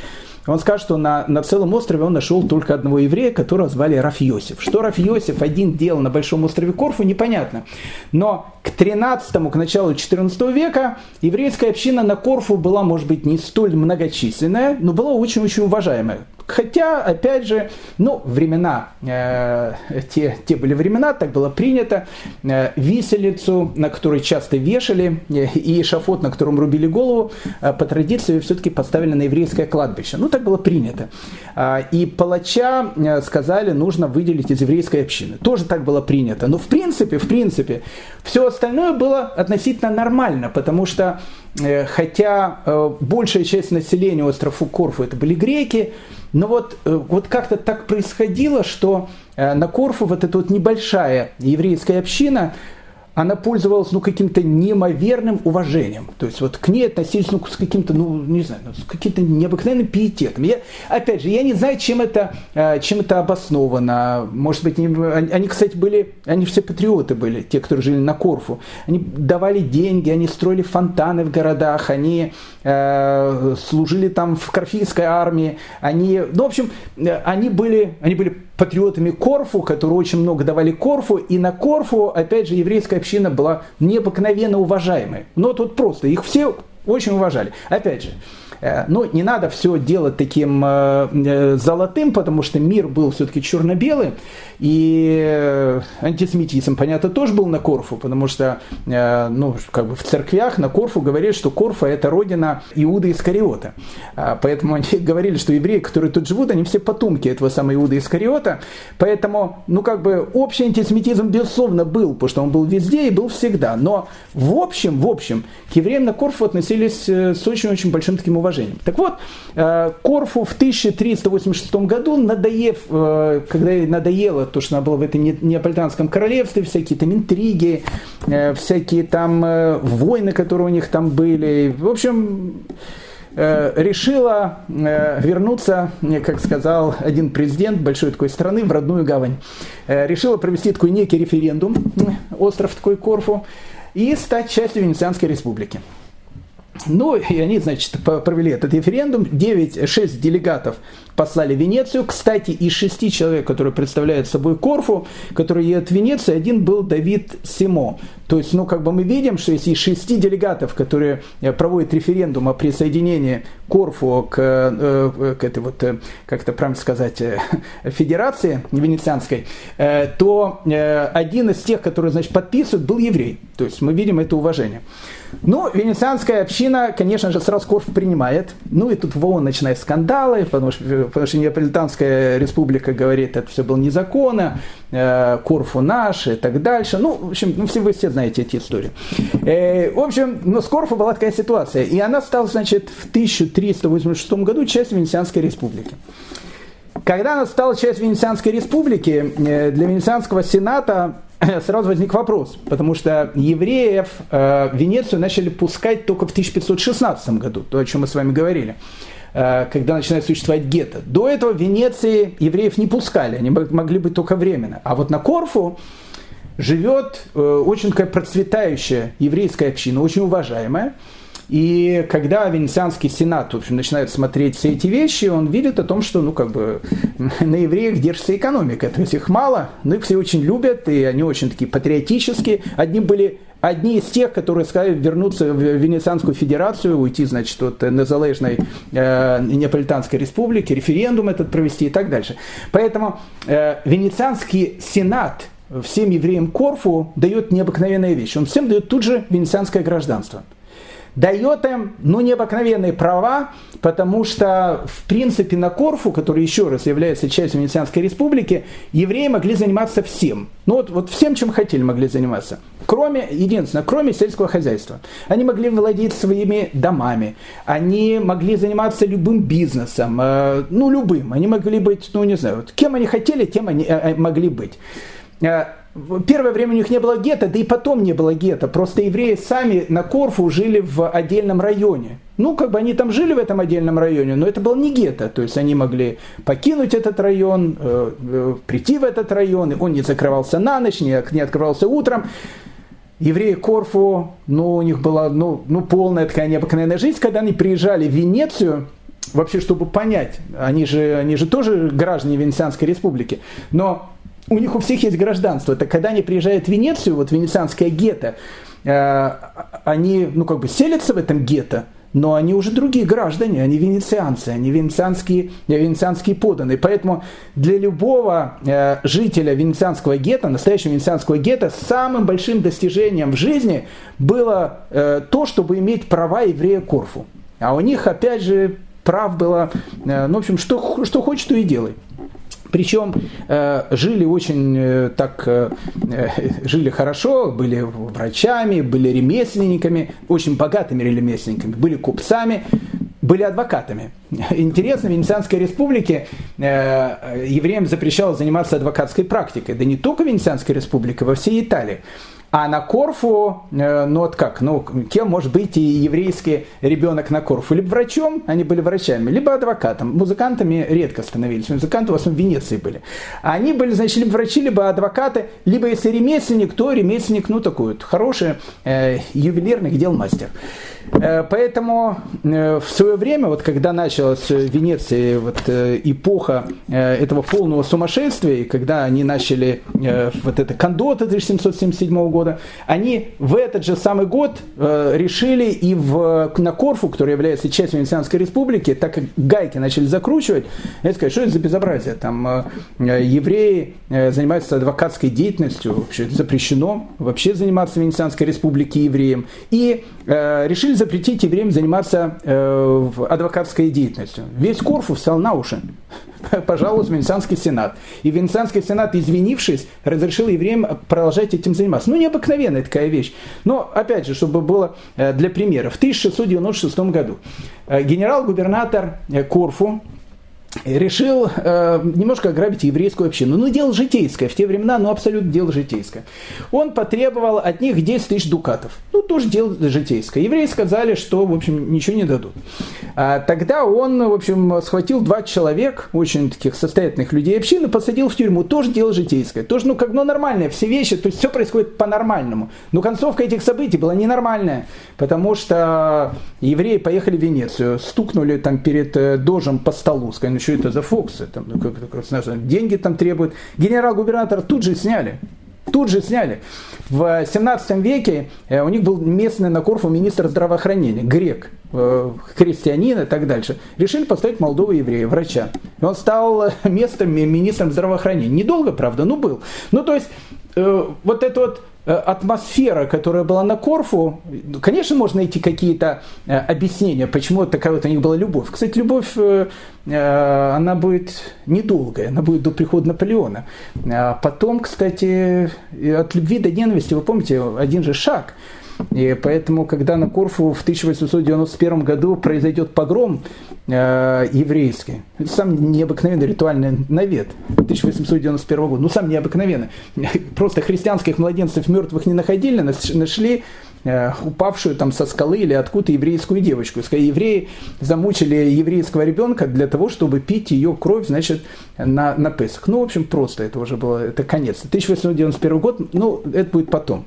он скажет, что на, на целом острове он нашел только одного еврея, которого звали Рафьосиф. Что Рафьосиф один делал на Большом острове Корфу, непонятно. Но к 13 к началу 14 века еврейская община на Корфу была, может быть, не столь многочисленная, но была очень-очень уважаемая. Хотя, опять же, ну, времена, э, те, те были времена, так было принято. Э, виселицу, на которой часто вешали, э, и шафот, на котором рубили голову, э, по традиции все-таки поставили на еврейское кладбище. Ну, так было принято. Э, и палача э, сказали, нужно выделить из еврейской общины. Тоже так было принято. Но в принципе, в принципе, все остальное было относительно нормально, потому что хотя э, большая часть населения острова Корфу это были греки, но вот, э, вот как-то так происходило, что на Корфу вот эта вот небольшая еврейская община она пользовалась ну, каким-то неимоверным уважением. То есть вот к ней относились ну, с каким-то, ну, не знаю, ну, с каким-то необыкновенным пиететом. Я, опять же, я не знаю, чем это, э, чем это обосновано. Может быть, они, они, кстати, были, они все патриоты были, те, которые жили на Корфу. Они давали деньги, они строили фонтаны в городах, они э, служили там в Корфийской армии. Они, ну, в общем, э, они были, они были патриотами Корфу, которые очень много давали Корфу, и на Корфу, опять же, еврейская община была необыкновенно уважаемой. Но тут просто, их все очень уважали. Опять же, ну, не надо все делать таким э, э, золотым, потому что мир был все-таки черно-белый. И антисемитизм, понятно, тоже был на Корфу, потому что ну, как бы в церквях на Корфу говорили, что Корфа это родина Иуда Искариота. Поэтому они говорили, что евреи, которые тут живут, они все потомки этого самого Иуда Искариота. Поэтому, ну как бы общий антисемитизм, безусловно, был, потому что он был везде и был всегда. Но в общем, в общем, к евреям на Корфу относились с очень-очень большим таким уважением уважением. Так вот, э, Корфу в 1386 году, надоев, э, когда надоело то, что она была в этом неаполитанском королевстве, всякие там интриги, э, всякие там войны, которые у них там были, в общем, решила вернуться, как сказал один президент большой такой страны, в родную гавань. Решила провести такой некий референдум, остров такой Корфу, и стать частью Венецианской республики. Ну, и они, значит, провели этот референдум. 9, 6 делегатов послали в Венецию. Кстати, из шести человек, которые представляют собой Корфу, которые едут в Венецию, один был Давид Симо. То есть, ну, как бы мы видим, что если из шести делегатов, которые э, проводят референдум о присоединении Корфу к, э, к этой вот, э, как это правильно сказать, федерации венецианской, то один из тех, которые, значит, подписывают, был еврей. То есть, мы видим это уважение. Ну, венецианская община, конечно же, сразу Корфу принимает. Ну, и тут в ООН начинают скандалы, потому что, потому что Неаполитанская республика говорит, это все было незаконно, э, Корфу наш и так дальше. Ну, в общем, ну, все вы все знаете эти истории. Э, в общем, но с Корфу была такая ситуация. И она стала, значит, в 1386 году частью Венецианской республики. Когда она стала частью Венецианской республики, э, для Венецианского сената сразу возник вопрос, потому что евреев э, в Венецию начали пускать только в 1516 году, то, о чем мы с вами говорили э, когда начинает существовать гетто. До этого в Венеции евреев не пускали, они могли быть только временно. А вот на Корфу живет э, очень такая процветающая еврейская община, очень уважаемая. И когда Венецианский сенат в общем, начинает смотреть все эти вещи, он видит о том, что ну, как бы, на евреях держится экономика. То есть их мало, но их все очень любят, и они очень такие патриотические. Одни были одни из тех, которые сказали вернуться в Венецианскую Федерацию, уйти, значит, от незалежной э, Неаполитанской республики, референдум этот провести и так дальше. Поэтому э, Венецианский сенат всем евреям Корфу дает необыкновенная вещь. Он всем дает тут же венецианское гражданство дает им ну, необыкновенные права, потому что, в принципе, на Корфу, который еще раз является частью Венецианской республики, евреи могли заниматься всем. Ну вот, вот всем, чем хотели, могли заниматься. Кроме, единственное, кроме сельского хозяйства. Они могли владеть своими домами, они могли заниматься любым бизнесом, э, ну, любым. Они могли быть, ну, не знаю, вот, кем они хотели, тем они э, э могли быть. Первое время у них не было гетто, да и потом не было гетто. Просто евреи сами на Корфу жили в отдельном районе. Ну, как бы они там жили в этом отдельном районе, но это был не гетто. То есть они могли покинуть этот район, э, э, прийти в этот район, он не закрывался на ночь, не открывался утром. Евреи Корфу, ну, у них была ну, ну, полная такая необыкновенная жизнь. Когда они приезжали в Венецию, вообще, чтобы понять, они же, они же тоже граждане Венецианской республики, но у них у всех есть гражданство. Это когда они приезжают в Венецию, вот венецианское гетто, э, они, ну, как бы селятся в этом гетто, но они уже другие граждане, они венецианцы, они венецианские, венецианские подданные. Поэтому для любого э, жителя венецианского гетто, настоящего венецианского гетто, самым большим достижением в жизни было э, то, чтобы иметь права еврея Корфу. А у них, опять же, прав было, э, ну, в общем, что, что хочешь, то и делай. Причем э, жили очень э, так, э, э, жили хорошо, были врачами, были ремесленниками, очень богатыми ремесленниками, были купцами, были адвокатами. Интересно, в Венецианской республике э, евреям запрещалось заниматься адвокатской практикой. Да не только в Венецианской республике, во всей Италии. А на Корфу, э, ну вот как, ну кем может быть и еврейский ребенок на Корфу? Либо врачом, они были врачами, либо адвокатом. Музыкантами редко становились, музыканты в основном в Венеции были. Они были, значит, либо врачи, либо адвокаты, либо если ремесленник, то ремесленник, ну такой вот хороший э, ювелирных дел мастер. Э, поэтому э, в свое время, вот когда началась в Венеции вот э, эпоха этого полного сумасшествия, и когда они начали вот это кондота 1777 года, они в этот же самый год решили и в, на Корфу, который является частью Венецианской республики, так как гайки начали закручивать, я сказать, что это за безобразие? Там евреи занимаются адвокатской деятельностью, вообще запрещено вообще заниматься Венецианской республике евреям, и решили запретить евреям заниматься э, адвокатской деятельностью. Весь Корфу встал на уши. Пожалуйста, Венецианский сенат. И Венецианский сенат, извинившись, разрешил евреям продолжать этим заниматься. Ну, необыкновенная такая вещь. Но, опять же, чтобы было э, для примера. В 1696 году э, генерал-губернатор э, Корфу, решил э, немножко ограбить еврейскую общину. Ну, дело житейское в те времена, ну, абсолютно дело житейское. Он потребовал от них 10 тысяч дукатов. Ну, тоже дело житейское. Евреи сказали, что, в общем, ничего не дадут. А тогда он, в общем, схватил два человек, очень таких состоятельных людей общины, посадил в тюрьму. Тоже дело житейское. Тоже, ну, как, ну, нормальное, все вещи, то есть все происходит по-нормальному. Но концовка этих событий была ненормальная, потому что евреи поехали в Венецию, стукнули там перед э, дожем по столу, сказали, что это за фоксы, там, ну, как, как, деньги там требуют. Генерал-губернатор тут же сняли. Тут же сняли. В 17 веке э, у них был местный на Корфу министр здравоохранения, грек, э, христианин и так дальше. Решили поставить молодого еврея, врача. И он стал местом министром здравоохранения. Недолго, правда, но был. Ну, то есть, э, вот это вот Э, атмосфера, которая была на Корфу, конечно, можно найти какие-то э, объяснения, почему такая вот у них была любовь. Кстати, любовь, э, она будет недолгая, она будет до прихода Наполеона. А потом, кстати, от любви до ненависти, вы помните, один же шаг – и поэтому, когда на Корфу в 1891 году произойдет погром э, еврейский, это сам необыкновенный ритуальный навет 1891 года, ну сам необыкновенный. Просто христианских младенцев мертвых не находили, нашли упавшую там со скалы или откуда еврейскую девочку. Евреи замучили еврейского ребенка для того, чтобы пить ее кровь, значит, на, на Песах. Ну, в общем, просто это уже было, это конец. 1891 год, ну, это будет потом.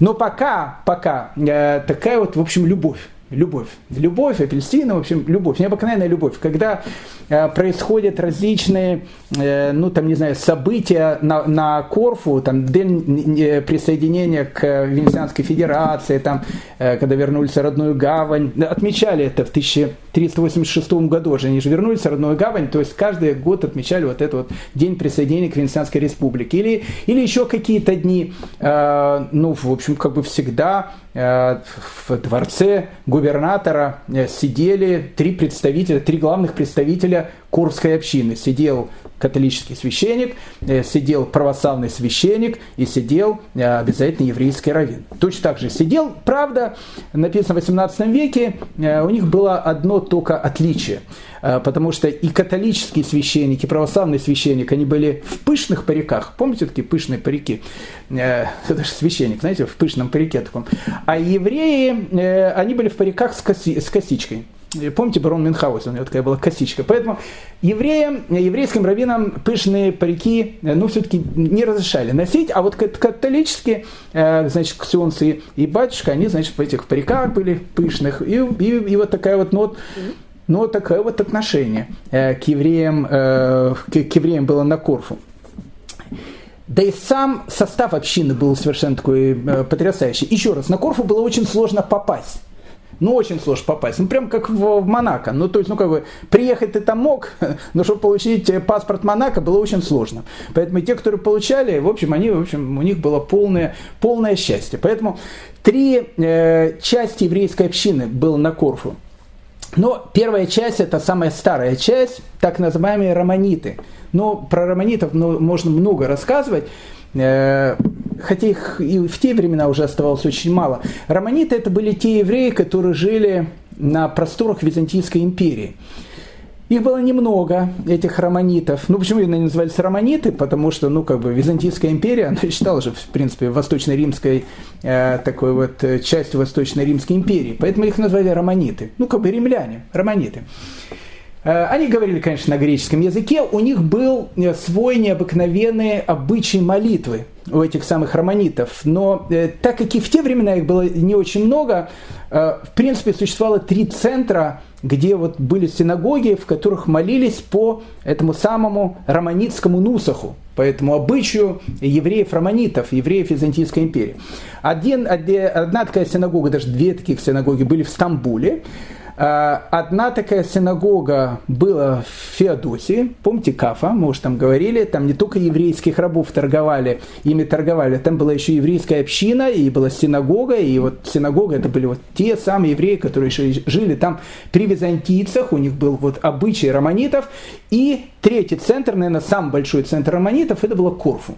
Но пока, пока э, такая вот, в общем, любовь любовь. Любовь, апельсины, в общем, любовь, необыкновенная любовь. Когда э, происходят различные, э, ну, там, не знаю, события на, на Корфу, там, день э, присоединения к Венецианской Федерации, там, э, когда вернулись в родную гавань, отмечали это в 1386 году уже, они же вернулись в родную гавань, то есть каждый год отмечали вот этот вот день присоединения к Венецианской Республике. Или, или еще какие-то дни, э, ну, в общем, как бы всегда в дворце губернатора э, сидели три представителя, три главных представителя Курской общины. Сидел католический священник, э, сидел православный священник и сидел обязательно еврейский раввин. Точно так же сидел, правда, написано в 18 веке, у них было одно только отличие – Э, потому что и католические священники, и православный священник, они были в пышных париках. Помните такие пышные парики? Э, это же священник, знаете, в пышном парике таком. А евреи, э, они были в париках с косичкой. Помните, барон Мюнхгаузен, у него такая была косичка. Поэтому евреям, еврейским раввинам пышные парики, ну, все-таки не разрешали носить, а вот католические, значит, ксенцы и батюшка, они, значит, в этих париках были пышных. И, и, и вот такая вот, вот, но ну, такое вот отношение э, к евреям, э, к, евреям было на Корфу. Да и сам состав общины был совершенно такой э, потрясающий. Еще раз, на Корфу было очень сложно попасть. Ну, очень сложно попасть. Ну, прям как в, в Монако. Ну, то есть, ну, как бы, приехать ты там мог, но чтобы получить паспорт Монако было очень сложно. Поэтому те, которые получали, в общем, они, в общем, у них было полное, полное счастье. Поэтому три э, части еврейской общины было на Корфу. Но первая часть, это самая старая часть, так называемые романиты. Но про романитов можно много рассказывать. Э, хотя их и в те времена уже оставалось очень мало. Романиты это были те евреи, которые жили на просторах Византийской империи. Их было немного, этих романитов. Ну, почему они назывались романиты? Потому что, ну, как бы, Византийская империя, она считала же, в принципе, Восточно-Римской, э, такой вот, э, частью Восточно-Римской империи. Поэтому их назвали романиты. Ну, как бы, римляне, романиты. Э, они говорили, конечно, на греческом языке. У них был э, свой необыкновенный обычай молитвы у этих самых романитов. Но э, так как и в те времена их было не очень много, в принципе, существовало три центра, где вот были синагоги, в которых молились по этому самому романитскому нусаху, по этому обычаю евреев-романитов, евреев Византийской империи. Один, одна такая синагога, даже две таких синагоги были в Стамбуле, одна такая синагога была в Феодосии, помните Кафа, мы уже там говорили, там не только еврейских рабов торговали, ими торговали, там была еще еврейская община, и была синагога, и вот синагога это были вот те самые евреи, которые жили там при византийцах, у них был вот обычай романитов, и третий центр, наверное, самый большой центр романитов, это было Корфу.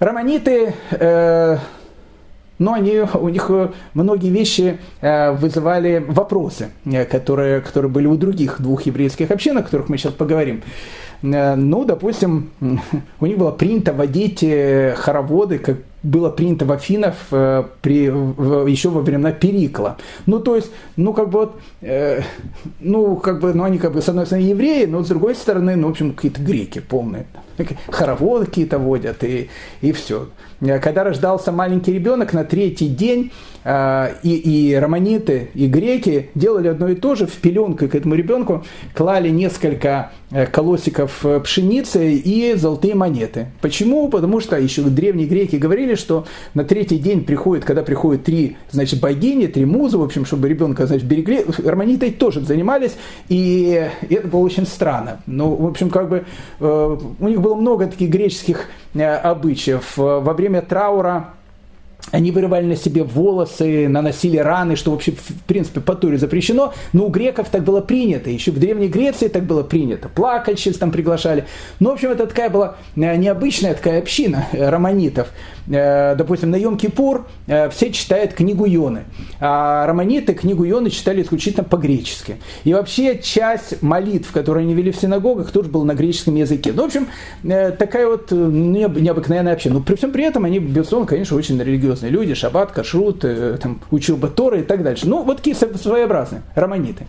Романиты э, но они, у них э, многие вещи э, вызывали вопросы, э, которые, которые были у других двух еврейских общин, о которых мы сейчас поговорим. Ну, допустим, у них было принято водить хороводы, как было принято в Афинах э, при, в, еще во времена Перикла. Ну, то есть, ну, как бы вот, э, ну, как бы, ну, они как бы, с одной стороны, евреи, но с другой стороны, ну, в общем, какие-то греки полные. Хороводы какие-то водят, и, и все. Когда рождался маленький ребенок, на третий день э, и, и романиты, и греки делали одно и то же, в пеленку к этому ребенку клали несколько э, колосиков э, пшеницы и золотые монеты. Почему? Потому что еще древние греки говорили, что на третий день приходит, когда приходят три, значит, богини, три музы, в общем, чтобы ребенка, значит, берегли, Романитой тоже занимались, и это было очень странно. Ну, в общем, как бы э, у них было много таких греческих э, обычаев. Во время траура они вырывали на себе волосы, наносили раны, что вообще в принципе по Туре запрещено, но у греков так было принято, еще в Древней Греции так было принято, плакальщиц там приглашали. Ну, в общем, это такая была э, необычная такая община романитов. Э, допустим, на Йом-Кипур э, все читают книгу Йоны, а романиты книгу Йоны читали исключительно по-гречески. И вообще часть молитв, которые они вели в синагогах, тоже был на греческом языке. Ну, в общем, э, такая вот необыкновенная община. Но при всем при этом они, безусловно, конечно, очень религиозные люди, шаббат, кашрут, там, учеба Торы и так дальше. Ну, вот такие своеобразные романиты.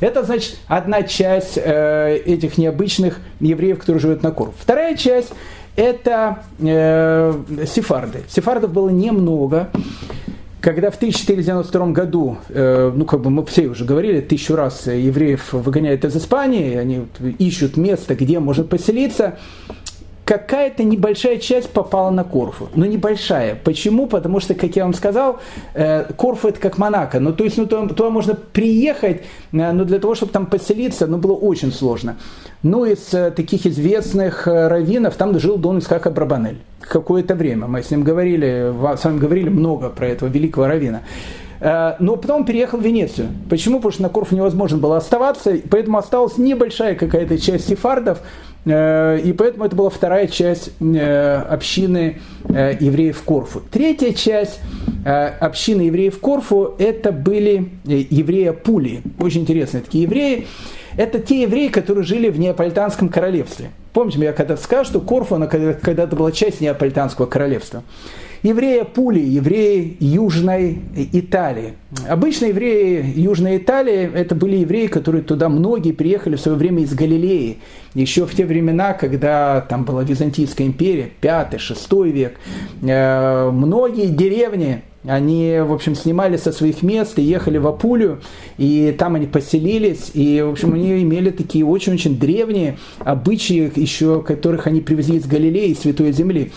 Это, значит, одна часть этих необычных евреев, которые живут на Кур. Вторая часть это э, сефарды. Сефардов было немного. Когда в 1492 году, э, ну как бы мы все уже говорили, тысячу раз евреев выгоняют из Испании, они ищут место, где можно поселиться, какая-то небольшая часть попала на Корфу. Но небольшая. Почему? Потому что, как я вам сказал, э, Корфу это как Монако. Ну, то есть, ну, туда, туда можно приехать, э, но для того, чтобы там поселиться, ну, было очень сложно. Ну, из э, таких известных раввинов там жил Дон Исхак Абрабанель. Какое-то время. Мы с ним говорили, с вами говорили много про этого великого раввина. Но потом переехал в Венецию. Почему? Потому что на Корфу невозможно было оставаться, поэтому осталась небольшая какая-то часть сефардов, и поэтому это была вторая часть э, общины э, евреев Корфу. Третья часть общины евреев Корфу это были евреи Пули. Очень интересные такие евреи. Это те евреи, которые жили в Неаполитанском королевстве. Помните, я когда-то сказал, что Корфу она когда-то была часть Неаполитанского королевства евреи Пули, евреи Южной Италии. Обычно евреи Южной Италии это были евреи, которые туда многие приехали в свое время из Галилеи. Еще в те времена, когда там была Византийская империя, 5-6 век, э, многие деревни они, в общем, снимали со своих мест и ехали в Апулию, и там они поселились, и, в общем, они имели такие очень-очень древние обычаи, еще которых они привезли из Галилеи, из Святой Земли.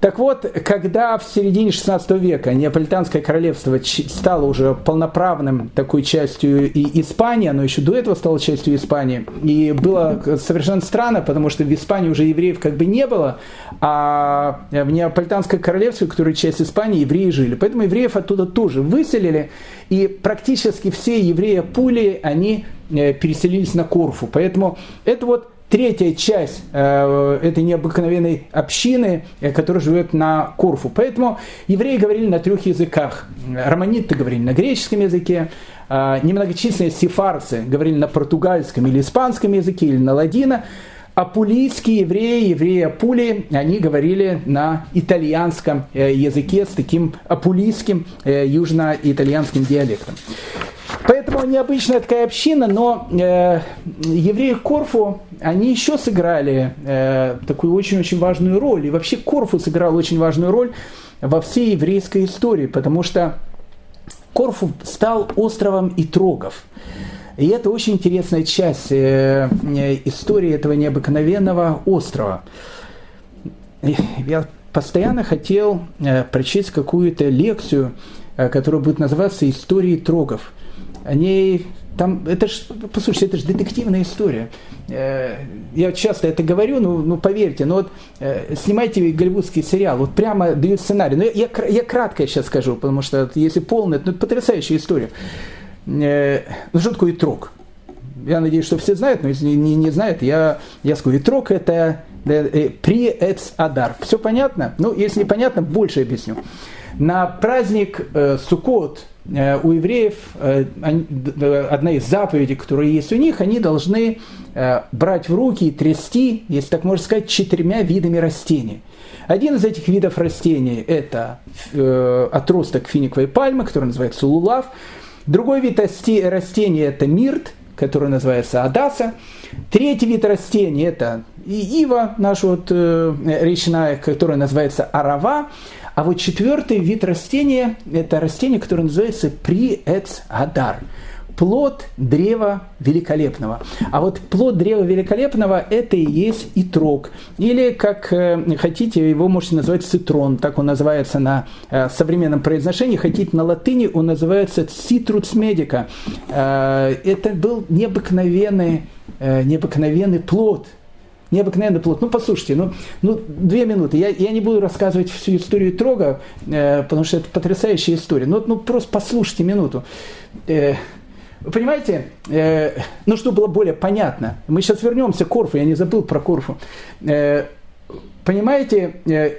Так вот, когда в середине 16 века Неаполитанское королевство стало уже полноправным такой частью и Испании, оно еще до этого стало частью Испании, и было совершенно странно, потому что в Испании уже евреев как бы не было, а в Неаполитанское королевство, которое часть Испании, евреи жили. Поэтому евреев оттуда тоже выселили, и практически все евреи Пули, они э, переселились на Корфу. Поэтому это вот третья часть э, этой необыкновенной общины, э, которая живет на Корфу. Поэтому евреи говорили на трех языках. Романиты говорили на греческом языке, э, немногочисленные сефарцы говорили на португальском или испанском языке, или на ладино. Апулийские евреи, евреи Апулии, они говорили на итальянском э, языке с таким апулийским э, южно-итальянским диалектом. Поэтому необычная такая община, но э, евреи Корфу, они еще сыграли э, такую очень-очень важную роль. И вообще Корфу сыграл очень важную роль во всей еврейской истории, потому что Корфу стал островом Итрогов. И это очень интересная часть э, э истории этого необыкновенного острова. Я постоянно хотел э, прочесть какую-то лекцию, э, которая будет называться «Истории трогов» они там, это ж, послушайте, это же детективная история. Э, я часто это говорю, ну, ну поверьте, но вот э, снимайте голливудский сериал, вот прямо дают сценарий. Но я, я, я кратко сейчас скажу, потому что если полный, ну, это потрясающая история. Э, ну, что такое итрок? Я надеюсь, что все знают, но если не, не, знают, я, я скажу, итрок это при адар. Все понятно? Ну, если непонятно, больше объясню. На праздник э, Суккот, у евреев э, одна из заповедей, которые есть у них, они должны э, брать в руки и трясти, если так можно сказать, четырьмя видами растений. Один из этих видов растений – это отросток финиковой пальмы, который называется лулав. Другой вид растения – это мирт, который называется адаса. Третий вид растений – это ива, наша вот речная, которая называется арава. А вот четвертый вид растения – это растение, которое называется приэцадар плод древа великолепного. А вот плод древа великолепного – это и есть итрок. Или, как э, хотите, его можете назвать цитрон, так он называется на э, современном произношении. Хотите на латыни, он называется цитрус медика. Э, это был необыкновенный, необыкновенный плод – необыкновенно плод. Ну, послушайте, ну, ну две минуты. Я, я не буду рассказывать всю историю Трога, э, потому что это потрясающая история. Ну, ну просто послушайте минуту. Э, понимаете, э, ну, чтобы было более понятно, мы сейчас вернемся к Корфу, я не забыл про Корфу. Э, понимаете, э,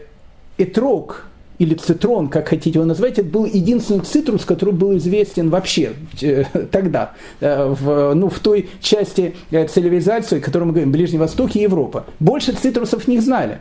Этрог, или цитрон, как хотите его назвать, это был единственный цитрус, который был известен вообще э, тогда, э, в, ну, в той части э, цивилизации, о которой мы говорим, Ближний Восток и Европа. Больше цитрусов не знали.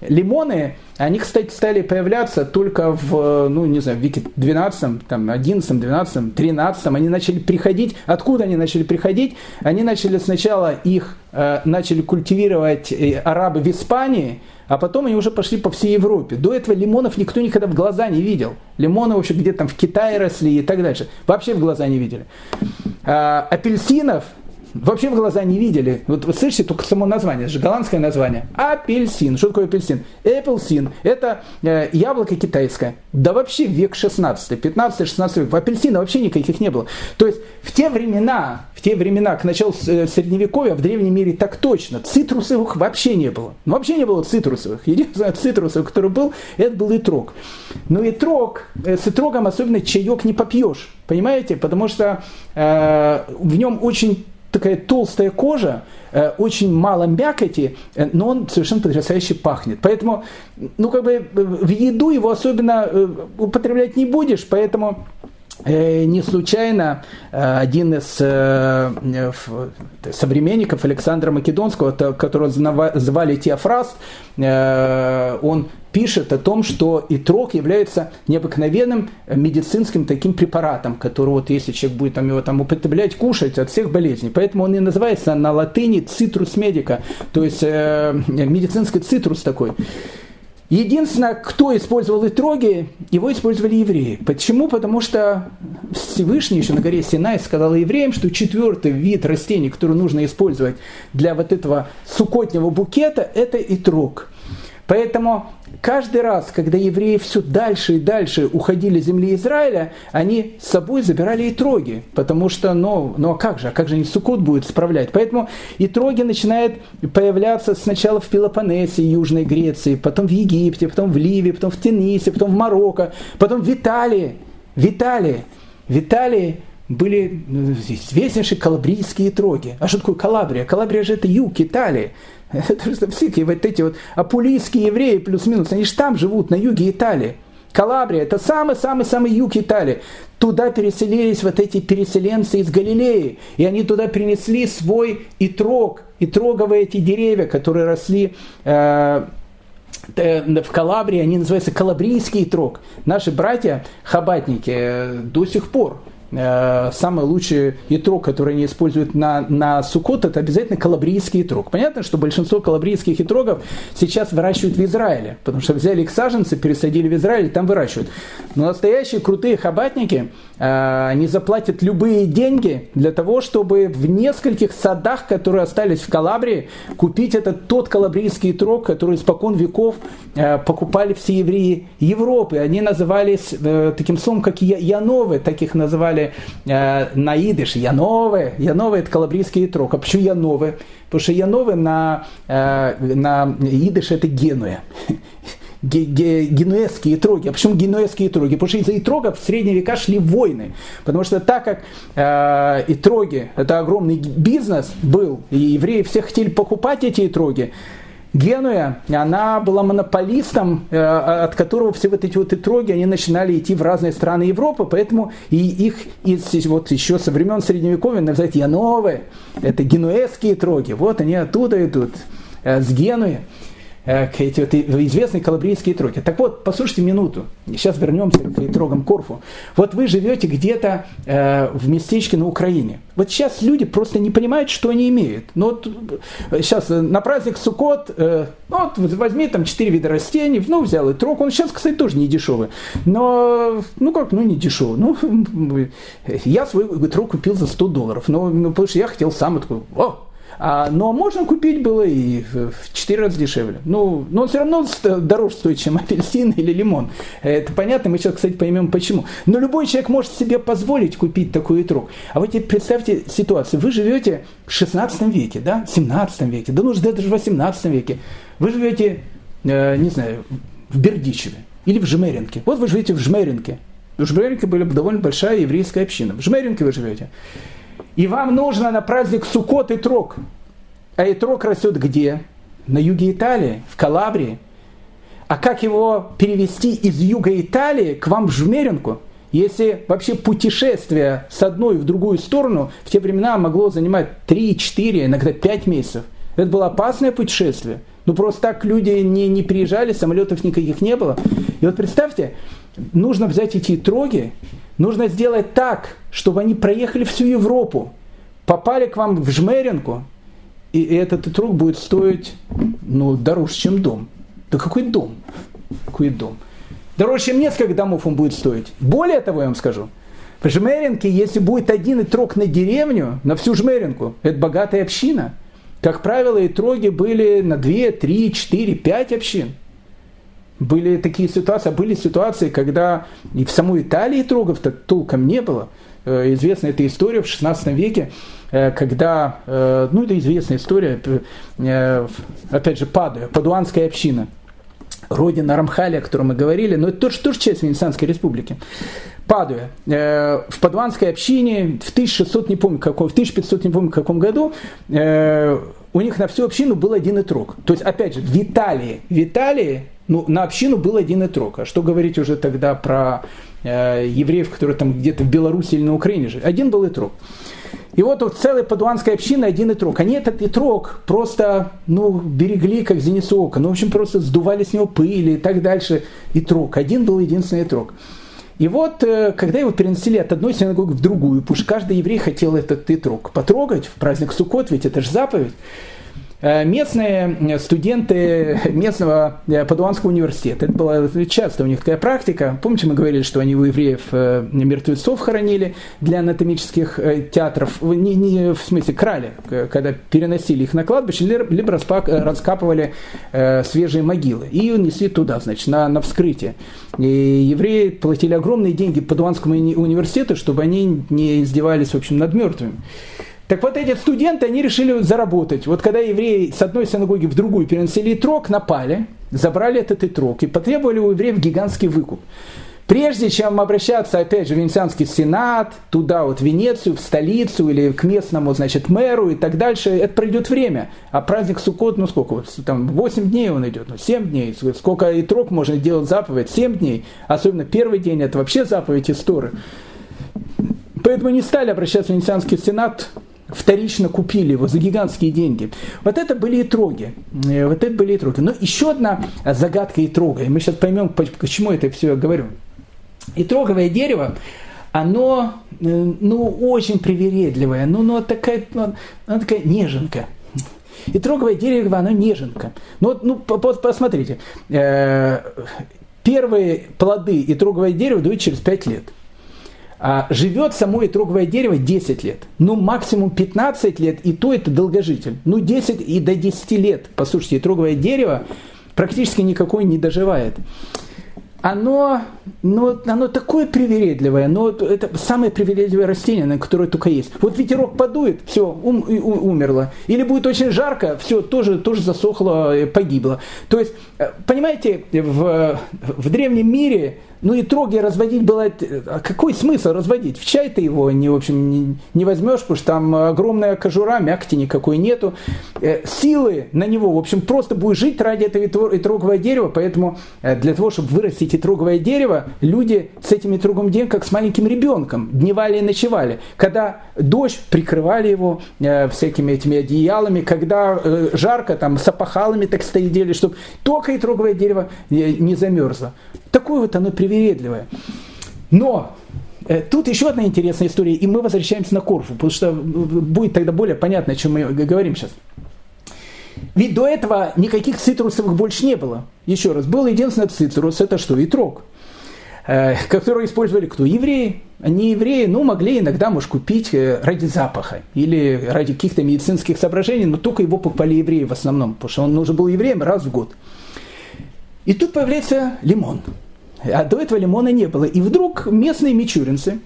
Лимоны, они, кстати, стали появляться только в, ну, не знаю, в веке 12, там, 11, 12, 13, они начали приходить. Откуда они начали приходить? Они начали сначала их, э, начали культивировать арабы в Испании, а потом они уже пошли по всей Европе. До этого лимонов никто никогда в глаза не видел. Лимоны вообще где-то там в Китае росли и так дальше. Вообще в глаза не видели. А, апельсинов вообще в глаза не видели. Вот вы слышите только само название, это же голландское название. Апельсин. Что такое апельсин? Апельсин. Это э, яблоко китайское. Да вообще век 16, 15, 16 век. Апельсина вообще никаких не было. То есть в те времена, в те времена, к началу э, средневековья, в древнем мире так точно, цитрусовых вообще не было. Ну, вообще не было цитрусовых. Единственное цитрусовый, который был, это был итрог. Но итрог, э, с итрогом особенно чаек не попьешь. Понимаете? Потому что э, в нем очень такая толстая кожа, э, очень мало мякоти, э, но он совершенно потрясающе пахнет. Поэтому, ну, как бы в еду его особенно э, употреблять не будешь, поэтому не случайно один из современников Александра Македонского, которого звали Теофраст, он пишет о том, что итрок является необыкновенным медицинским таким препаратом, который вот если человек будет там, его там употреблять, кушать от всех болезней. Поэтому он и называется на латыни цитрус медика, то есть э, медицинский цитрус такой. Единственное, кто использовал итроги, его использовали евреи. Почему? Потому что Всевышний еще на горе Синай сказал евреям, что четвертый вид растений, который нужно использовать для вот этого сукотнего букета, это итрог. Поэтому каждый раз, когда евреи все дальше и дальше уходили с земли Израиля, они с собой забирали итроги, потому что, ну, ну а как же, а как же они Суккот будет справлять? Поэтому итроги начинают появляться сначала в Пелопоннесе, Южной Греции, потом в Египте, потом в Ливии, потом в Тунисе, потом в Марокко, потом в Италии. В Италии. В Италии были ну, известнейшие калабрийские троги. А что такое Калабрия? Калабрия же это юг Италии. Это что все вот эти вот апулийские евреи плюс-минус, они же там живут, на юге Италии. Калабрия – это самый-самый-самый юг Италии. Туда переселились вот эти переселенцы из Галилеи, и они туда принесли свой итрог, итроговые эти деревья, которые росли э, э в Калабрии, они называются калабрийский итрог. Наши братья, хабатники, э, до сих пор – Э, самый лучший итрог, который они используют на, на сукот, это обязательно калабрийский итрог. Понятно, что большинство калабрийских итрогов сейчас выращивают в Израиле, потому что взяли их саженцы, пересадили в Израиль, там выращивают. Но настоящие крутые хабатники, они заплатят любые деньги для того, чтобы в нескольких садах, которые остались в Калабрии, купить этот тот калабрийский итрог, который испокон веков э, покупали все евреи Европы. Они назывались таким словом, как Яновы, таких называли называли э, на идыш Яновы. Яновы это калабрийский трок. А почему Яновы? Потому что Яновы на, э, на идыш это Генуя генуэзские троги. А почему генуэзские троги? Потому что из-за итрогов в средние века шли войны. Потому что так как э, итроги, это огромный бизнес был, и евреи все хотели покупать эти итроги, Генуя, она была монополистом, э, от которого все вот эти вот итроги, они начинали идти в разные страны Европы, поэтому и их из, вот еще со времен Средневековья называют Яновы, это генуэзские итроги, вот они оттуда идут, э, с Генуи. Э, эти вот известные калабрийские троги. Так вот, послушайте минуту, сейчас вернемся к итрогам Корфу. Вот вы живете где-то э, в местечке на Украине. Вот сейчас люди просто не понимают, что они имеют. Ну вот сейчас э, на праздник Суккот, э, ну вот возьми там четыре вида растений, ну взял и трог, он сейчас, кстати, тоже не дешевый. Но, ну как, ну не дешевый. Ну, я свой трог купил за 100 долларов, но, ну, потому что я хотел сам, такой, о, а, но можно купить было и в 4 раза дешевле. Ну, но он все равно дороже стоит, чем апельсин или лимон. Это понятно, мы сейчас, кстати, поймем почему. Но любой человек может себе позволить купить такой итрог. А вы теперь представьте ситуацию. Вы живете в 16 веке, да, 17 веке, да ну даже в 18 веке. Вы живете, э, не знаю, в Бердичеве или в Жмеринке. Вот вы живете в Жмеринке. В Жмеринке была довольно большая еврейская община. В Жмеринке вы живете. И вам нужно на праздник Суккот и Трог. А Итрог растет где? На юге Италии, в Калабрии. А как его перевести из юга Италии к вам в Жмеринку? Если вообще путешествие с одной в другую сторону в те времена могло занимать 3, 4, иногда 5 месяцев. Это было опасное путешествие. Ну просто так люди не, не приезжали, самолетов никаких не было. И вот представьте, нужно взять эти троги Нужно сделать так, чтобы они проехали всю Европу, попали к вам в Жмеринку, и этот труд будет стоить ну, дороже, чем дом. Да какой дом? Какой дом? Дороже, чем несколько домов он будет стоить. Более того, я вам скажу, в Жмеринке, если будет один итрог на деревню, на всю Жмеринку, это богатая община. Как правило, итроги были на 2, 3, 4, 5 общин. Были такие ситуации, а были ситуации, когда и в самой Италии трогов-то толком не было. Э, известна эта история в XVI веке, э, когда, э, ну это известная история, опять же, Падуя, падуанская община, родина Рамхали, о котором мы говорили, но это тоже, тоже часть Венецианской республики. Падуя. В падуанской общине в 1600, не помню какой, в 1500, не помню каком году, у них на всю общину был один итрог. То есть, опять же, в Италии, в Италии ну, на общину был один итрог. А что говорить уже тогда про э, евреев, которые там где-то в Беларуси или на Украине жили? Один был итрог. И вот вот целая падуанская община один итрог. Они этот итрог просто ну, берегли, как зеницу ока. Ну, в общем, просто сдували с него пыль и так дальше. Итрог. Один был единственный итрог. И вот, э, когда его переносили от одной синагоги в другую, потому каждый еврей хотел этот итрог потрогать в праздник Суккот, ведь это же заповедь, местные студенты местного э, Падуанского университета, это была часто у них такая практика, помните, мы говорили, что они у евреев э, мертвецов хоронили для анатомических театров, не, не в смысле крали, когда переносили их на кладбище, либо раскапывали свежие могилы и несли туда, значит, на, на вскрытие. И евреи платили огромные деньги Падуанскому университету, чтобы они не издевались, в общем, над мертвыми. Так вот эти студенты, они решили заработать. Вот когда евреи с одной синагоги в другую перенесли трог, напали, забрали этот трог и потребовали у евреев гигантский выкуп. Прежде чем обращаться, опять же, в Венецианский сенат, туда вот, в Венецию, в столицу или к местному, значит, мэру и так дальше, это пройдет время. А праздник Суккот, ну сколько, там 8 дней он идет, ну 7 дней. Сколько и трог можно делать заповедь? 7 дней. Особенно первый день, это вообще заповедь истории. Поэтому не стали обращаться в Венецианский сенат, вторично купили его за гигантские деньги. Вот это были итроги. Э, вот это были итроги. Но еще одна загадка итрога, и мы сейчас поймем, почему это все я говорю. Итроговое дерево, оно э, ну, очень привередливое, ну, ну, такая, ну, оно такая неженка. Итроговое дерево, оно неженка. Ну, ну посмотрите, э, первые плоды итроговое дерево дают через 5 лет – живет само итроговое дерево 10 лет. Ну, максимум 15 лет, и то это долгожитель. Ну, 10 и до 10 лет. Послушайте, итроговое дерево практически никакой не доживает. Оно, ну, оно такое привередливое, но это самое привередливое растение, на которое только есть. Вот ветерок подует, все, ум, ум, умерло. Или будет очень жарко, все, тоже, тоже засохло, погибло. То есть, э, понимаете, в, в древнем мире ну и троги разводить было... А какой смысл разводить? В чай ты его, не, в общем, не, не возьмешь, потому что там огромная кожура, мякоти никакой нету. Э, силы на него, в общем, просто будет жить ради этого итрогового дерева, поэтому э, для того, чтобы вырастить итроговое дерево, люди с этим итроговым деревом, как с маленьким ребенком, дневали и ночевали. Когда дождь, прикрывали его э, всякими этими одеялами, когда жарко, там, с опахалами так стояли, чтобы только итроговое дерево э, не замерзло. Такое вот оно привередливое. Но э, Тут еще одна интересная история, и мы возвращаемся на Корфу, потому что э, будет тогда более понятно, о чем мы говорим сейчас. Ведь до этого никаких цитрусовых больше не было. Еще раз, был единственный цитрус, это что? Итрог. Э, который использовали кто? Евреи. Не евреи, ну, могли иногда, может, купить ради запаха или ради каких-то медицинских соображений, но только его покупали евреи в основном, потому что он нужен был евреям раз в год. И тут появляется лимон. А до этого лимона не было. И вдруг местные мичуринцы,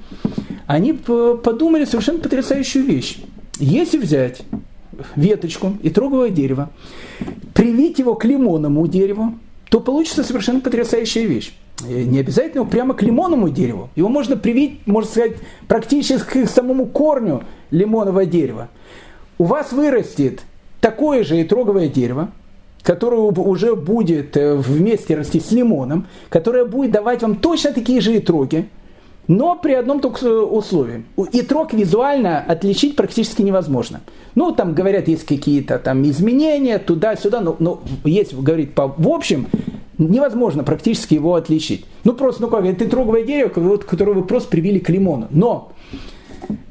они подумали совершенно потрясающую вещь. Если взять веточку и троговое дерево, привить его к лимонному дереву, то получится совершенно потрясающая вещь. Не обязательно прямо к лимонному дереву. Его можно привить, можно сказать, практически к самому корню лимонного дерева. У вас вырастет такое же итроговое дерево, которая уже будет э, вместе расти с лимоном, которая будет давать вам точно такие же итроги, но при одном только условии. Итрог визуально отличить практически невозможно. Ну, там говорят, есть какие-то там изменения туда-сюда, но, но если говорить по, в общем, невозможно практически его отличить. Ну, просто, ну как, это итроговое дерево, которое вы просто привили к лимону. Но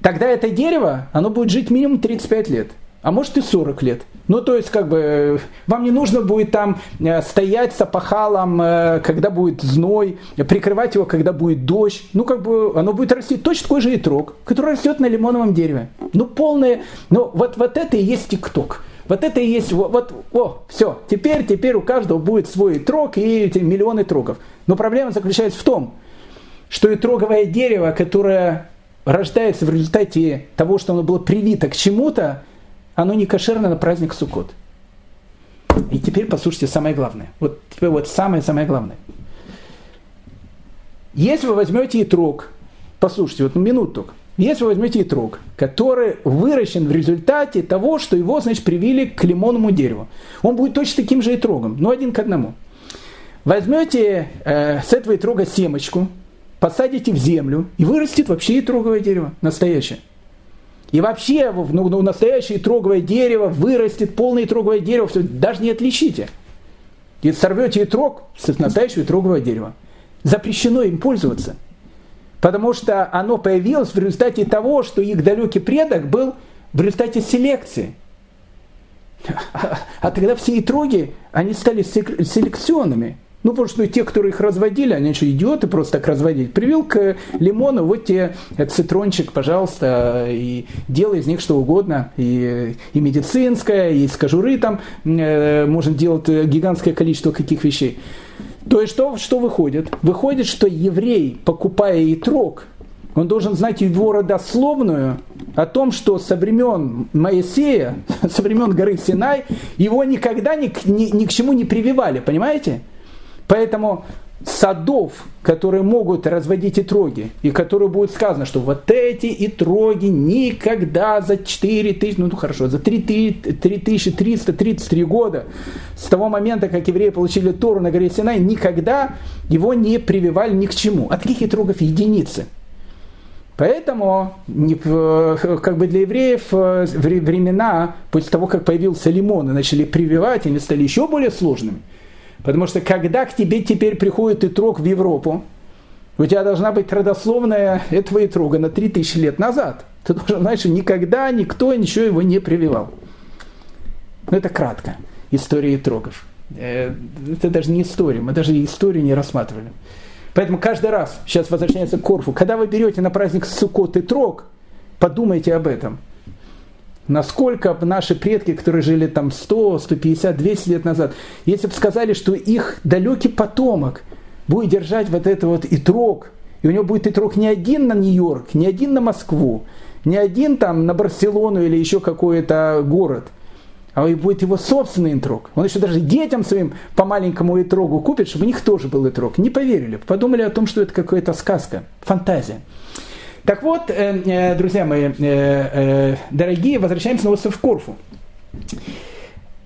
тогда это дерево, оно будет жить минимум 35 лет а может и 40 лет. Ну, то есть, как бы, вам не нужно будет там э, стоять с опахалом, э, когда будет зной, прикрывать его, когда будет дождь. Ну, как бы, оно будет расти точно такой же итрог, который растет на лимоновом дереве. Ну, полное, ну, вот, вот это и есть тикток. Вот это и есть, вот, вот о, все, теперь, теперь у каждого будет свой трог и эти миллионы трогов. Но проблема заключается в том, что итроговое дерево, которое рождается в результате того, что оно было привито к чему-то, оно не кошерно на праздник Суккот. И теперь послушайте самое главное. Вот, вот самое-самое главное. Если вы возьмете итрог, послушайте, вот минуту только. Если вы возьмете итрог, который выращен в результате того, что его, значит, привили к лимонному дереву, он будет точно таким же итрогом, но один к одному. Возьмете э, с этого итрога семечку, посадите в землю, и вырастет вообще итроговое дерево, настоящее. И вообще, ну, ну, настоящее троговое дерево вырастет, полное троговое дерево, все, даже не отличите. И сорвете итрог с настоящего трогового дерева. Запрещено им пользоваться. Потому что оно появилось в результате того, что их далекий предок был в результате селекции. А тогда все итроги, они стали селекционными. Ну, потому что те, которые их разводили, они что, идиоты просто так разводить. Привел к лимону, вот тебе цитрончик, пожалуйста, и делай из них что угодно. И, и медицинское, и из кожуры там э, можно делать гигантское количество каких вещей. То есть что, что выходит? Выходит, что еврей, покупая итрог, он должен знать его родословную о том, что со времен Моисея, со времен горы Синай, его никогда ни, ни, ни к чему не прививали, понимаете? Поэтому садов, которые могут разводить итроги, и которые будет сказано, что вот эти итроги никогда за 4 тысячи, ну, хорошо, за 3333 года, с того момента, как евреи получили Тору на горе Синай, никогда его не прививали ни к чему. А таких итрогов единицы. Поэтому как бы для евреев э, времена, после того, как появился лимон и начали прививать, они стали еще более сложными – Потому что когда к тебе теперь приходит итрог в Европу, у тебя должна быть родословная этого итрога на 3000 лет назад. Ты должен знать, что никогда никто ничего его не прививал. Ну, это кратко. История итрогов. Э, это даже не история, мы даже историю не рассматривали. Поэтому каждый раз, сейчас возвращается к Корфу, когда вы берете на праздник Суккот и Трог, подумайте об этом – Насколько наши предки, которые жили там 100, 150, 200 лет назад, если бы сказали, что их далекий потомок будет держать вот это вот итрог, и у него будет итрог не один на Нью-Йорк, не один на Москву, не один там на Барселону или еще какой-то город, а будет его собственный итрог. Он еще даже детям своим по маленькому итрогу купит, чтобы у них тоже был итрог. Не поверили, подумали о том, что это какая-то сказка, фантазия. Так вот, э, э, друзья мои, э, дорогие, возвращаемся на остров Корфу.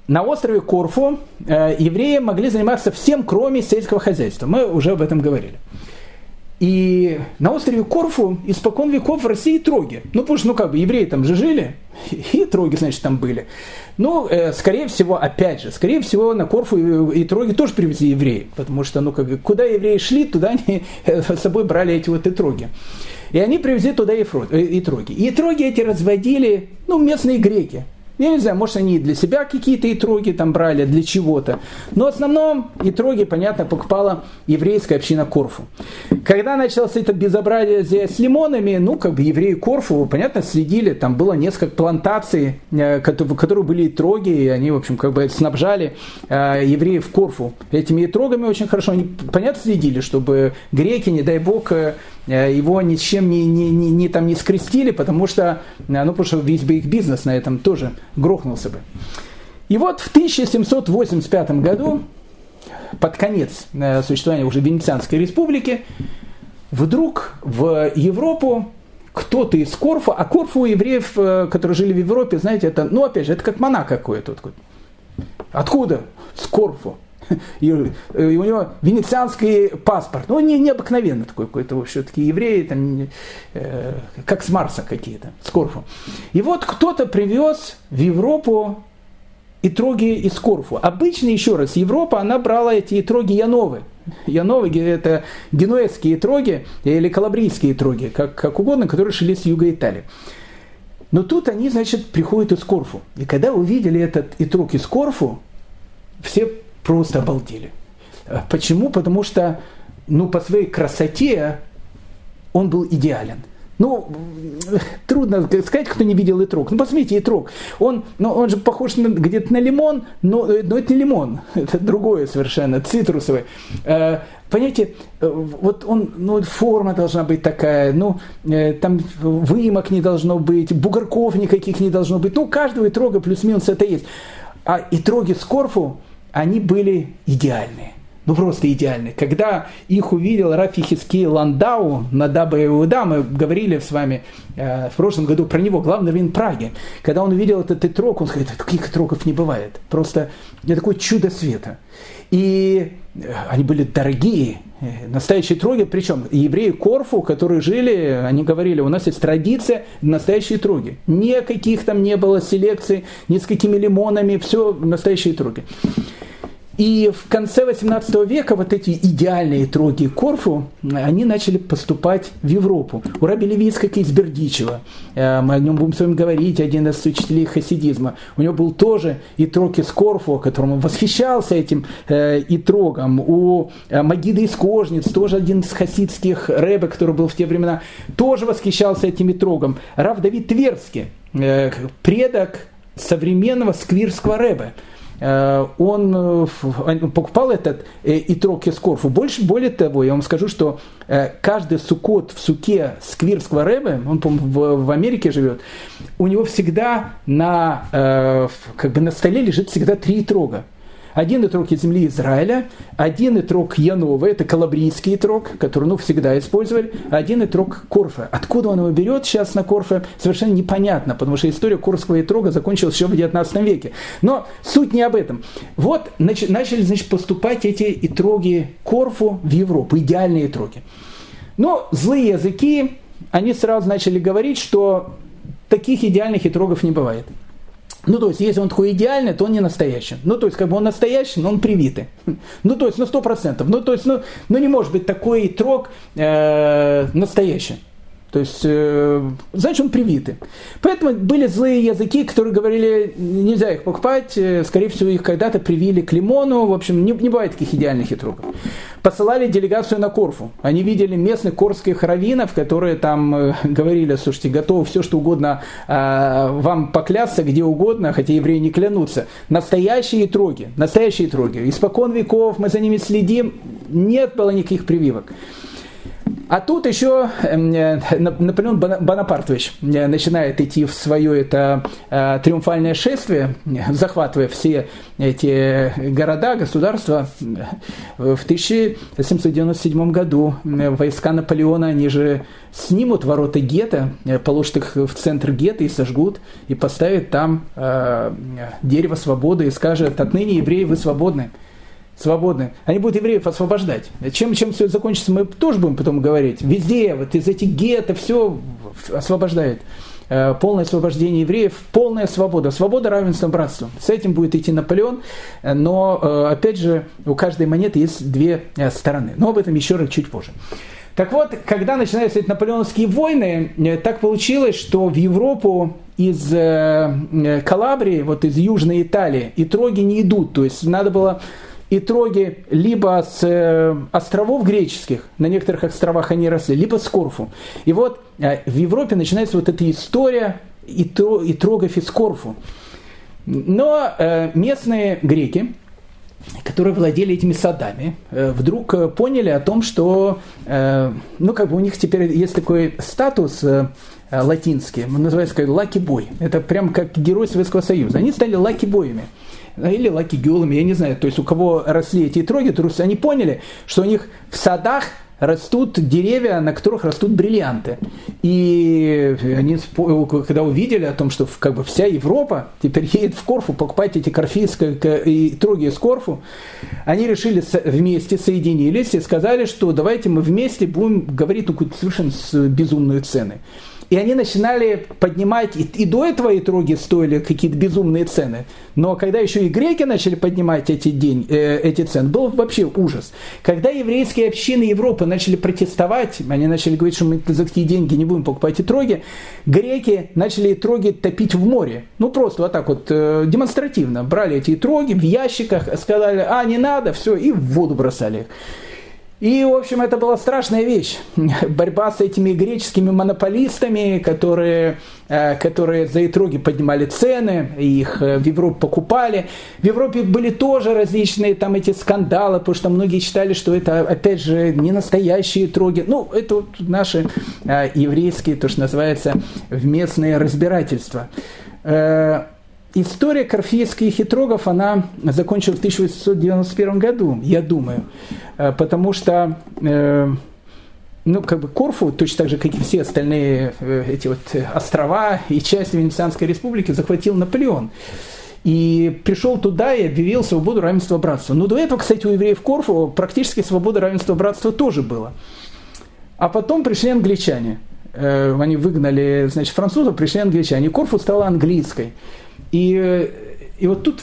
На острове Корфу евреи могли заниматься всем, кроме сельского хозяйства. Мы уже об этом говорили. И на острове Корфу испокон веков в России троги. Ну, потому что, ну, как бы, евреи там же жили, и троги, значит, там были. Ну, скорее всего, опять же, скорее всего, на Корфу и, троги тоже привезли евреи, потому что, ну, как куда евреи шли, туда они с собой брали эти вот и троги. И они привезли туда и, э, и троги. Эти разводили, ну, местные греки. Я не знаю, может, они для себя какие-то итроги там брали, для чего-то. Но в основном итроги, понятно, покупала еврейская община Корфу. Когда началось это безобразие с лимонами, ну, как бы евреи Корфу, понятно, следили, там было несколько плантаций, э, которые были итроги, и они, в общем, как бы снабжали э, евреев Корфу этими итрогами очень хорошо. Они, понятно, следили, чтобы греки, не дай бог, э, его ничем не, не, не, не, там не скрестили, потому что, ну, потому что весь бы их бизнес на этом тоже грохнулся бы. И вот в 1785 году, под конец э, существования уже Венецианской республики, вдруг в Европу кто-то из Корфу, а Корфу евреев, э, которые жили в Европе, знаете, это, ну, опять же, это как мона какой-то. Откуда? С Корфу. Э, и у него венецианский паспорт. Ну, не, необыкновенно такой какой-то, все-таки евреи, там, э, как с Марса какие-то, с Корфу. И вот кто-то привез в Европу итроги из Корфу. Обычно, еще раз, Европа, она брала эти итроги Яновы. Яновы – это генуэзские итроги или калабрийские итроги, как, как угодно, которые шли с юга Италии. Но тут они, значит, приходят из Корфу. И когда увидели этот итрог из Корфу, все просто обалдели. А почему? Потому что ну, по своей красоте он был идеален. Ну, трудно сказать, кто не видел итрог. Ну, посмотрите, итрог. Он, ну, он же похож на, где-то на лимон, но, но это не лимон. Это другое совершенно, цитрусовый. Э, понимаете, вот он, ну, форма должна быть такая, ну, э, там выемок не должно быть, бугорков никаких не должно быть. Ну, у каждого итрога плюс-минус это есть. А итроги с Корфу, они были идеальные. Ну просто идеальные. Когда их увидел Рафи Хиски Ландау на Даба мы говорили с вами э, в прошлом году про него, главный раввин Праги. Когда он увидел этот итрок, он сказал, таких итроков не бывает. Просто это такое чудо света. И они были дорогие, э, настоящие троги, причем евреи Корфу, которые жили, они говорили, у нас есть традиция настоящие троги. Никаких там не было селекций, ни с какими лимонами, все настоящие троги. И в конце 18 века вот эти идеальные троги Корфу, они начали поступать в Европу. У Раби Левицкого из Бердичева, э, мы о нем будем с вами говорить, один из учителей хасидизма, у него был тоже и трог из Корфу, которым он восхищался этим э, и трогом. У э, Магида из Кожниц, тоже один из хасидских рэбе, который был в те времена, тоже восхищался этим и трогом. Рав Давид Тверский, предок современного сквирского рэбе. Э, он э, покупал этот э, итрок из Корфу. Больше, более того, я вам скажу, что каждый сукот в суке сквирского рэбе, он, по в, в Америке живет, у него всегда на, как бы на столе лежит всегда три итрога. Один итрок из земли Израиля, один итрок Янова, это калабрийский итрок, который ну, всегда использовали, один итрок Корфа. Откуда он его берет сейчас на Корфе, совершенно непонятно, потому что история Корского итрога закончилась еще в 19 веке. Но суть не об этом. Вот начали значит, поступать эти итроги Корфу в Европу, идеальные итроги. Но злые языки, они сразу начали говорить, что таких идеальных итрогов не бывает. Ну, то есть, если он такой идеальный, то он не настоящий. Ну, то есть, как бы он настоящий, но он привитый. Ну, то есть, ну, сто процентов. Ну, то есть, ну, ну, не может быть такой трог э, настоящий. То есть, э, значит, он привиты. Поэтому были злые языки, которые говорили, нельзя их покупать, э, скорее всего, их когда-то привили к лимону. В общем, не, не бывает таких идеальных хитруков. Посылали делегацию на Корфу. Они видели местных корских раввинов, которые там э, говорили, слушайте, готовы все, что угодно э, вам поклясться, где угодно, хотя евреи не клянутся. Настоящие троги, настоящие троги. Испокон веков мы за ними следим, нет было никаких прививок. А тут еще эм, э, Наполеон Бонапартович э, начинает идти в свое это э, триумфальное шествие, захватывая все эти города, государства. В 1797 году войска Наполеона, они же снимут ворота гетто, положат их в центр гетто и сожгут, и поставят там дерево свободы и скажут, отныне евреи вы свободны свободны, они будут евреев освобождать. Чем, чем все закончится, мы тоже будем потом говорить. Везде, вот из этих гетто все освобождает. Э, полное освобождение евреев, полная свобода. Свобода, равенство, братство. С этим будет идти Наполеон, но, э, опять же, у каждой монеты есть две э, стороны. Но об этом еще раз чуть позже. Так вот, когда начинаются эти наполеоновские войны, так получилось, что в Европу из Калабрии, вот из Южной Италии, и троги не идут. То есть надо было и троги либо с э, островов греческих, на некоторых островах они росли, либо с Корфу. И вот э, в Европе начинается вот эта история и, тро, и трогов из Корфу. Но э, местные греки, которые владели этими садами, вдруг поняли о том, что ну, как бы у них теперь есть такой статус латинский, называется как lucky boy. Это прям как герой Советского Союза. Они стали lucky boy ями или lucky girl ами, я не знаю, то есть у кого росли этроги, есть они поняли, что у них в садах растут деревья, на которых растут бриллианты. И они, когда увидели о том, что как бы вся Европа теперь едет в Корфу покупать эти корфийские этроги из Корфу, они решили вместе, соединились и сказали, что давайте мы вместе будем говорить ну, какую-то совершенно безумную цены. И они начинали поднимать, и, и до этого и троги стоили какие-то безумные цены. Но когда еще и греки начали поднимать эти, день, э, эти цены, был вообще ужас. Когда еврейские общины Европы начали протестовать, они начали говорить, что мы за такие деньги не будем покупать и троги, греки начали и троги топить в море. Ну просто вот так вот э, демонстративно. Брали эти троги в ящиках, сказали, а не надо, все, и в воду бросали их. И, в общем, это была страшная вещь. Борьба с этими греческими монополистами, которые, э, которые за итроги поднимали цены, их э, в Европе покупали. В Европе были тоже различные там эти скандалы, потому что многие считали, что это, опять же, не настоящие итроги. Ну, это вот наши э, еврейские, то, что называется, вместные разбирательства. История Корфейских хитрогов, она закончилась в 1891 году, я думаю, э, потому что э, ну, как бы Корфу, точно так же, как и все остальные э, эти вот острова и части Венецианской республики, захватил Наполеон. И пришел туда и объявил свободу, равенство, братства. Но до этого, кстати, у евреев Корфу практически свобода, равенство, братства тоже было. А потом пришли англичане. Они выгнали, значит, французов, пришли англичане. Корфу стала английской. И И вот тут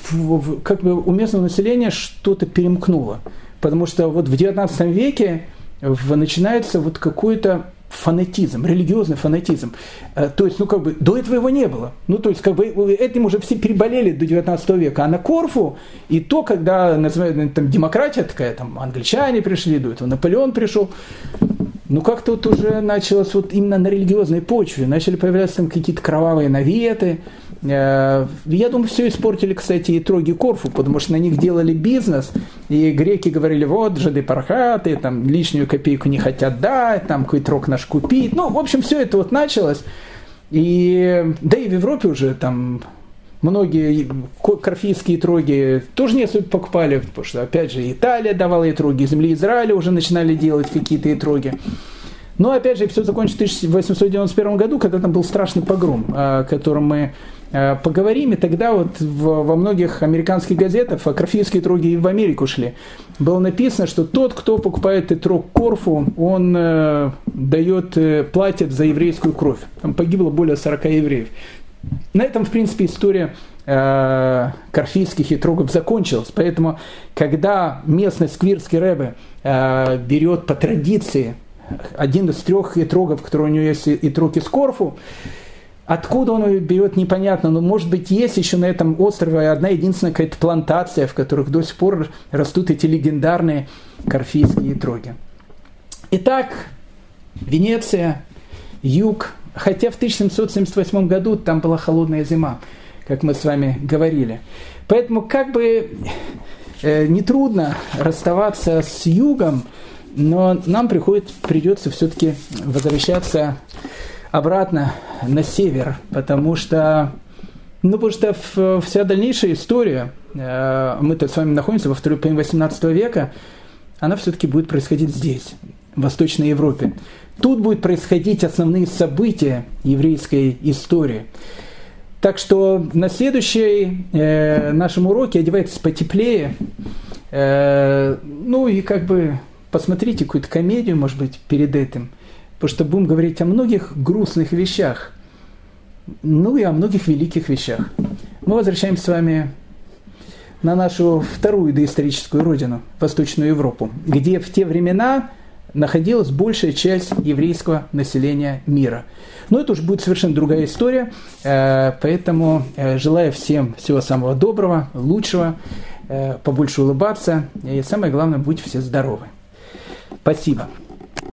как бы у местного населения что-то перемкнуло. Потому что вот в 19 веке начинается вот какой-то фанатизм, религиозный фанатизм. Э, то есть, ну, как бы, до этого его не было. Ну, то есть, как бы, этим уже все переболели до 19 века. А на Корфу, и то, когда, называют, там, демократия такая, там, англичане пришли, до этого Наполеон пришел, ну, как-то вот уже началось вот именно на религиозной почве. Начали появляться там какие-то кровавые наветы, я думаю, все испортили, кстати, и троги Корфу, потому что на них делали бизнес, и греки говорили, вот, жиды пархаты, там, лишнюю копейку не хотят дать, там, какой трог наш купить. Ну, в общем, все это вот началось. И, да и в Европе уже там многие корфийские троги тоже не особо покупали, потому что, опять же, Италия давала и троги, земли Израиля уже начинали делать какие-то и троги. Но, опять же, все закончилось в 1891 году, когда там был страшный погром, о котором мы Э, поговорим, и тогда вот во многих американских газетах, а графические троги и в Америку шли, было написано, что тот, кто покупает этрог Корфу, он э, дает, э, платит за еврейскую кровь. Там погибло более 40 евреев. На этом, в принципе, история э, корфийских итрогов закончилась. Поэтому, когда местный сквирский рэбе э, берет по традиции один из трех итрогов, которые у него есть итрог из Корфу, Откуда он ее берет, непонятно, но может быть есть еще на этом острове одна единственная какая-то плантация, в которых до сих пор растут эти легендарные корфийские троги. Итак, Венеция, юг, хотя в 1778 году там была холодная зима, как мы с вами говорили. Поэтому как бы э, нетрудно расставаться с югом, но нам приходит, придется все-таки возвращаться обратно на север, потому что, ну, потому что вся дальнейшая история, э, мы-то с вами находимся во второй половине 18 века, она все-таки будет происходить здесь, в Восточной Европе. Тут будут происходить основные события еврейской истории. Так что на следующей э, нашем уроке одевайтесь потеплее. Э, ну и как бы посмотрите какую-то комедию, может быть, перед этим потому что будем говорить о многих грустных вещах, ну и о многих великих вещах. Мы возвращаемся с вами на нашу вторую доисторическую родину, Восточную Европу, где в те времена находилась большая часть еврейского населения мира. Но это уже будет совершенно другая история, э, поэтому э, желаю всем всего самого доброго, лучшего, э, побольше улыбаться и самое главное, будьте все здоровы. Спасибо.